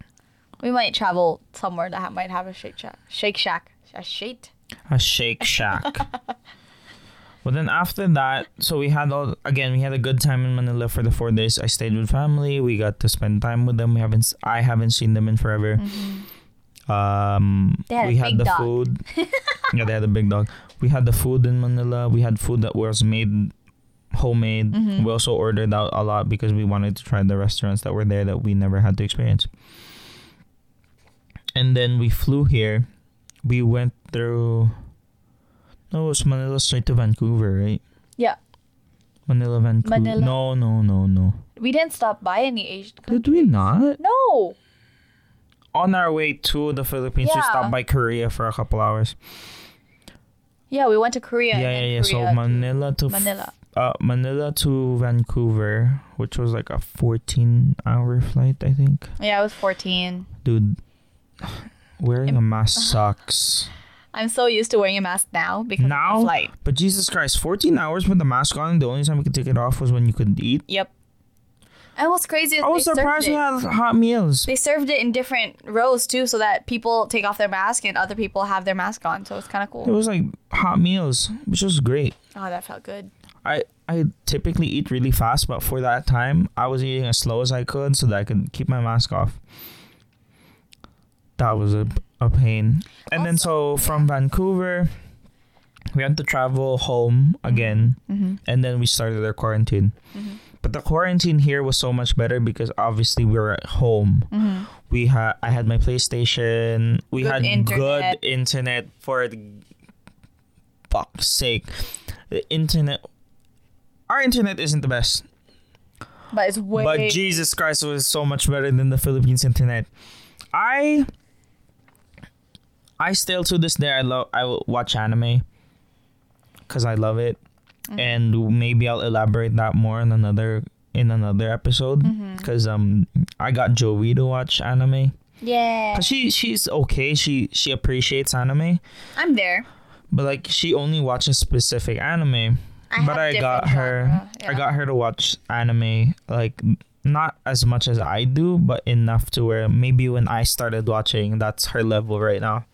We might travel somewhere that ha- might have a Shake Shack. Shake Shack. A shake. A Shake Shack. <laughs> well, then after that, so we had all again. We had a good time in Manila for the four days. I stayed with family. We got to spend time with them. We haven't. I haven't seen them in forever. Um, They had a we had big the dog. food. <laughs> yeah, they had a big dog. We had the food in Manila. We had food that was made homemade. Mm-hmm. We also ordered out a lot because we wanted to try the restaurants that were there that we never had to experience. And then we flew here. We went through. No, it was Manila straight to Vancouver, right? Yeah. Manila, Vancouver. Manila. No, no, no, no. We didn't stop by any Asian. countries. Did we not? No. On our way to the Philippines, we stopped by Korea for a couple hours. Yeah, we went to Korea. Yeah, yeah, yeah. So Korea to Manila to f- Manila. uh, Manila to Vancouver, which was like a 14-hour flight, I think. Yeah, it was 14. Dude, wearing a mask uh-huh. sucks. I'm so used to wearing a mask now because Now? of flight. But Jesus Christ, 14 hours with the mask on. The only time we could take it off was when you could eat. Yep. And what's crazy is I was they surprised we had hot meals. They served it in different rows too, so that people take off their mask and other people have their mask on. So it's kind of cool. It was like hot meals, which was great. Oh, that felt good. I I typically eat really fast, but for that time, I was eating as slow as I could so that I could keep my mask off. That was a, a pain. And then so from Vancouver, we had to travel home again, Mm-hmm. and then we started our quarantine. But the quarantine here was so much better because obviously we were at home. Mm-hmm. We had I had my PlayStation. We Good had internet. good internet for the fuck's sake. The internet our internet isn't the best. But it's way. But Jesus Christ, it was so much better than the Philippines internet. I I still to this day I love I will watch anime because I love it, Mm-hmm. and maybe I'll elaborate that more in another in another episode Mm-hmm. because um I got Joey to watch anime. Yeah, because she she's okay. She she appreciates anime. I'm there. but like she only watches specific anime. I but I got her genre, I got her to watch anime like not as much as I do but enough to where maybe when I started watching that's her level right now.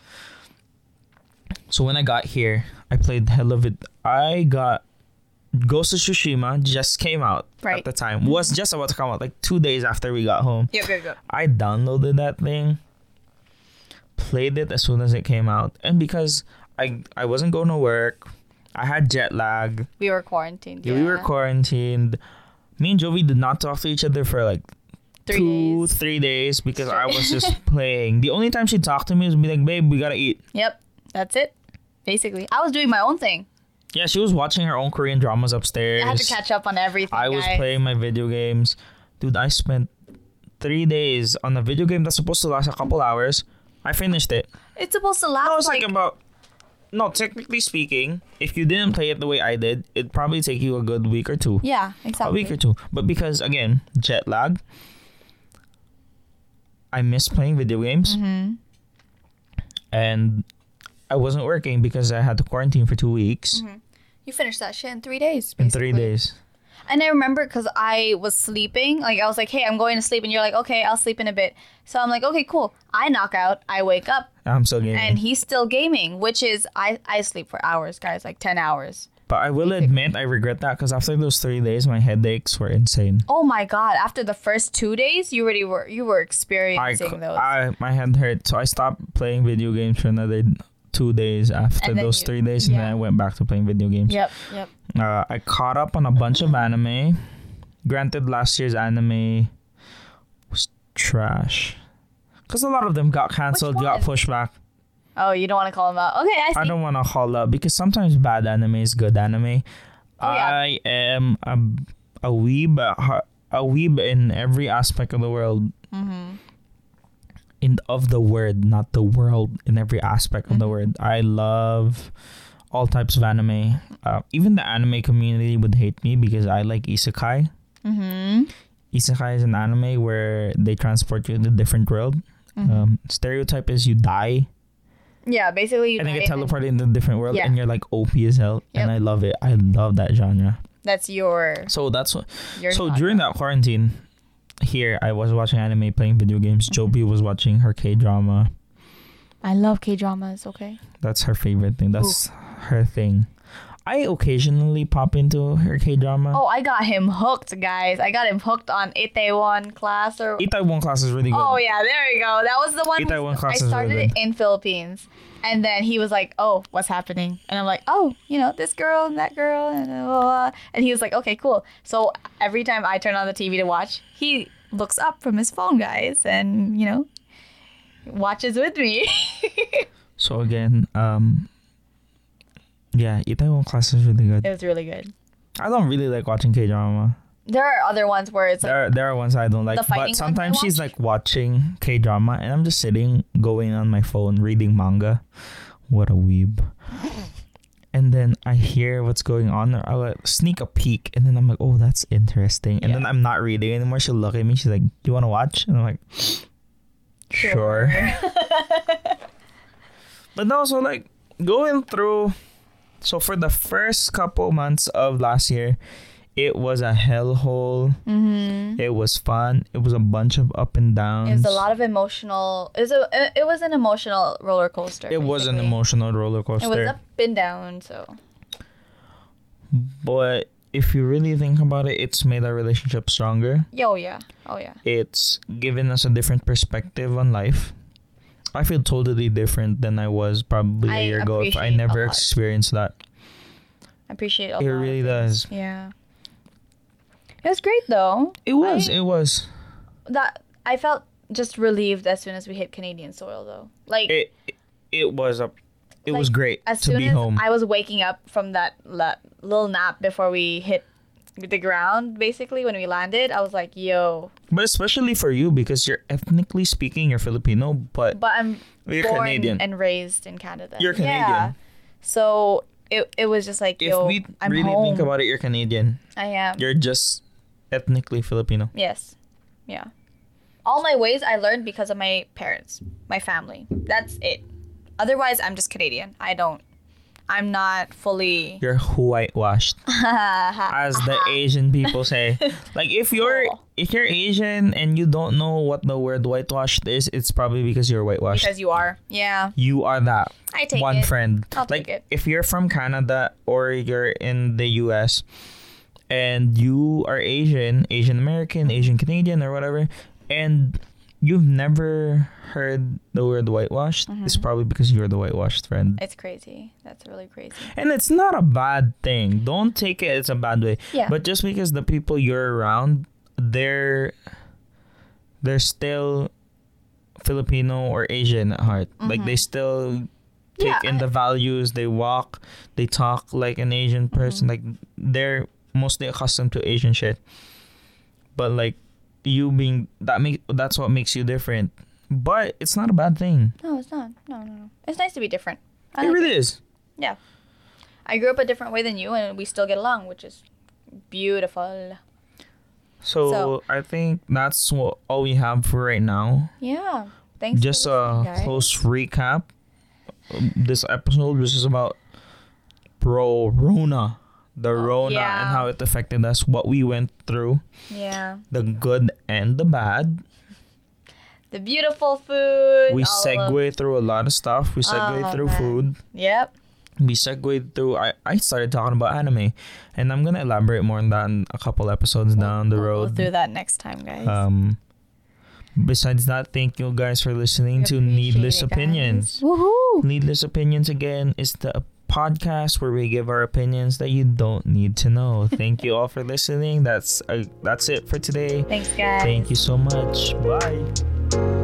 So when I got here, I played hell of it. I got Ghost of Tsushima just came out at the time. Was just about to come out like 2 days after we got home. Yep, yep, yep. I downloaded that thing, played it as soon as it came out, and because I I wasn't going to work, I had jet lag. We were quarantined. Yeah, we were quarantined. Me and Jovi did not talk to each other for like Three two, days. three days because I was just <laughs> playing. The only time she talked to me was be like, "Babe, we gotta eat." Yep, that's it. Basically, I was doing my own thing. Yeah, she was watching her own Korean dramas upstairs. I had to catch up on everything. I was playing my video games. Dude, I spent three days on a video game that's supposed to last a couple hours. I finished it. It's supposed to last I was like like about. No, technically speaking, if you didn't play it the way I did, it'd probably take you a good week or two. yeah, exactly. A week or two. But because again, jet lag, I miss playing video games. Mm-hmm. And I wasn't working because I had to quarantine for two weeks You finished that shit in three days. in three days. And I remember because I was sleeping, like I was like, "Hey, I'm going to sleep," and you're like, "Okay, I'll sleep in a bit." So I'm like, "Okay, cool." I knock out, I wake up, I'm still gaming. and he's still gaming, which is I I sleep for hours, guys, like ten hours. but I will admit I regret that because after those three days, my headaches were insane. Oh my god! After the first two days, you already were you were experiencing cou- those. I my head hurt, so I stopped playing video games for another two days after those you- three days, and then. I went back to playing video games. yep, yep. Uh, I caught up on a bunch of <laughs> anime. Granted, last year's anime was trash. Because a lot of them got cancelled, got pushed back. Oh, you don't want to call them out? Okay, I see. I don't want to call up because sometimes bad anime is good anime. Oh, yeah. I am a, a weeb, at a weeb in every aspect of the world. Mm-hmm. In of the word, not the world. In every aspect of the Mm-hmm. word, I love all types of anime. Uh, even the anime community would hate me because I like isekai. Mm-hmm. Isekai is an anime where they transport you to a different world. Mm-hmm. Um, stereotype is you die Yeah, basically, you and then get teleported into a different world, Yeah. and you're like OP as hell. And I love it. I love that genre. That's your So that's what. so genre. during that quarantine, here I was watching anime, playing video games. Mm-hmm. Jovi was watching her K drama. I love K dramas. Okay. That's her favorite thing. That's her thing. I occasionally pop into her K drama. Oh, I got him hooked, guys. I got him hooked on Itaewon class or. Itaewon class is really good. Oh yeah, there you go. That was the one. Itaewon I class is started really it in Philippines, and then he was like, "Oh, what's happening?" And I'm like, "Oh, you know, this girl and that girl," and blah, blah, blah. and he was like, "Okay, cool." So every time I turn on the TV to watch, he looks up from his phone, guys, and you know, watches with me. <laughs> So again, um, yeah, Itaewon class is really good. it was really good. I don't really like watching K drama. There are other ones where it's like, There, are, there are ones I don't like, but sometimes she's like watching K drama, and I'm just sitting, going on my phone, reading manga. What a weeb! And then I hear what's going on, or I'll like, sneak a peek, and then I'm like, "Oh, that's interesting." And Yeah. then I'm not reading anymore. She'll look at me. She's like, Do "You want to watch?" And I'm like, "Sure." <laughs> But no, so like going through. So for the first couple months of last year, it was a hellhole. mm-hmm. It was fun. It was a bunch of up and downs. It was a lot of emotional. It was a. It was an emotional roller coaster. It was an emotional roller coaster. It was up and down. So but if you really think about it, it's made our relationship stronger. yo, yeah, oh yeah. It's given us a different perspective on life. I feel totally different than I was probably a I year ago if I never experienced that. I appreciate It lot really does. Yeah. It was great though. It was. I- it was. That I felt just relieved as soon as we hit Canadian soil though. Like It. It was a. It was great as to soon be as home. I was waking up from that la- little nap before we hit the ground, basically when we landed, I was like, "Yo!" but especially for you because you're ethnically speaking, you're Filipino, but But I'm you're born Canadian. and raised in Canada. You're Canadian. Yeah. So it it was just like, if "Yo, we I'm really home." think about it, you're Canadian. I am. You're just ethnically Filipino. Yes. Yeah. All my ways I learned because of my parents, my family. That's it. Otherwise, I'm just Canadian. I don't. I'm not fully. You're whitewashed, <laughs> as the uh-huh. Asian people say. <laughs> Like if you're Cool. if you're Asian and you don't know what the word whitewashed is, it's probably because you're whitewashed. because you are. Yeah. you are that I take one it. friend. I'll like take it. if you're from Canada or you're in the US and you are Asian, Asian American, Asian Canadian or whatever, and you've never heard the word whitewashed, Mm-hmm. it's probably because you're the whitewashed friend. It's crazy. That's really crazy. And it's not a bad thing. Don't take it as a bad way. Yeah. But just because the people you're around, they're they're still Filipino or Asian at heart. Like they still take Mm-hmm. Yeah, in I- the values, they walk, they talk like an Asian Mm-hmm. person. Like they're mostly accustomed to Asian shit. But like you being that make that's what makes you different. But it's not a bad thing. No, it's not. No, no, no. It's nice to be different. I it like really is. Yeah. I grew up a different way than you, and we still get along, which is beautiful. So, So- I think that's what all we have for right now. Yeah. Thanks. Just for a guys. close recap. This episode which is about bro Rona. The Rona and how it affected us, what we went through, Yeah. the good and the bad. The beautiful food. We all of- segue through a lot of stuff. We segue Oh, through man. food. Yep. We segue through. I, I started talking about anime, and I'm gonna elaborate more on that in a couple episodes down the We'll go road. through that next time, guys. Um. Besides that, thank you guys for listening We to Needless it. Opinions. Woohoo! Needless Opinions again is the podcast where we give our opinions that you don't need to know. Thank you all for listening. That's uh, that's it for today. Thanks, guys. Thank you so much. Bye.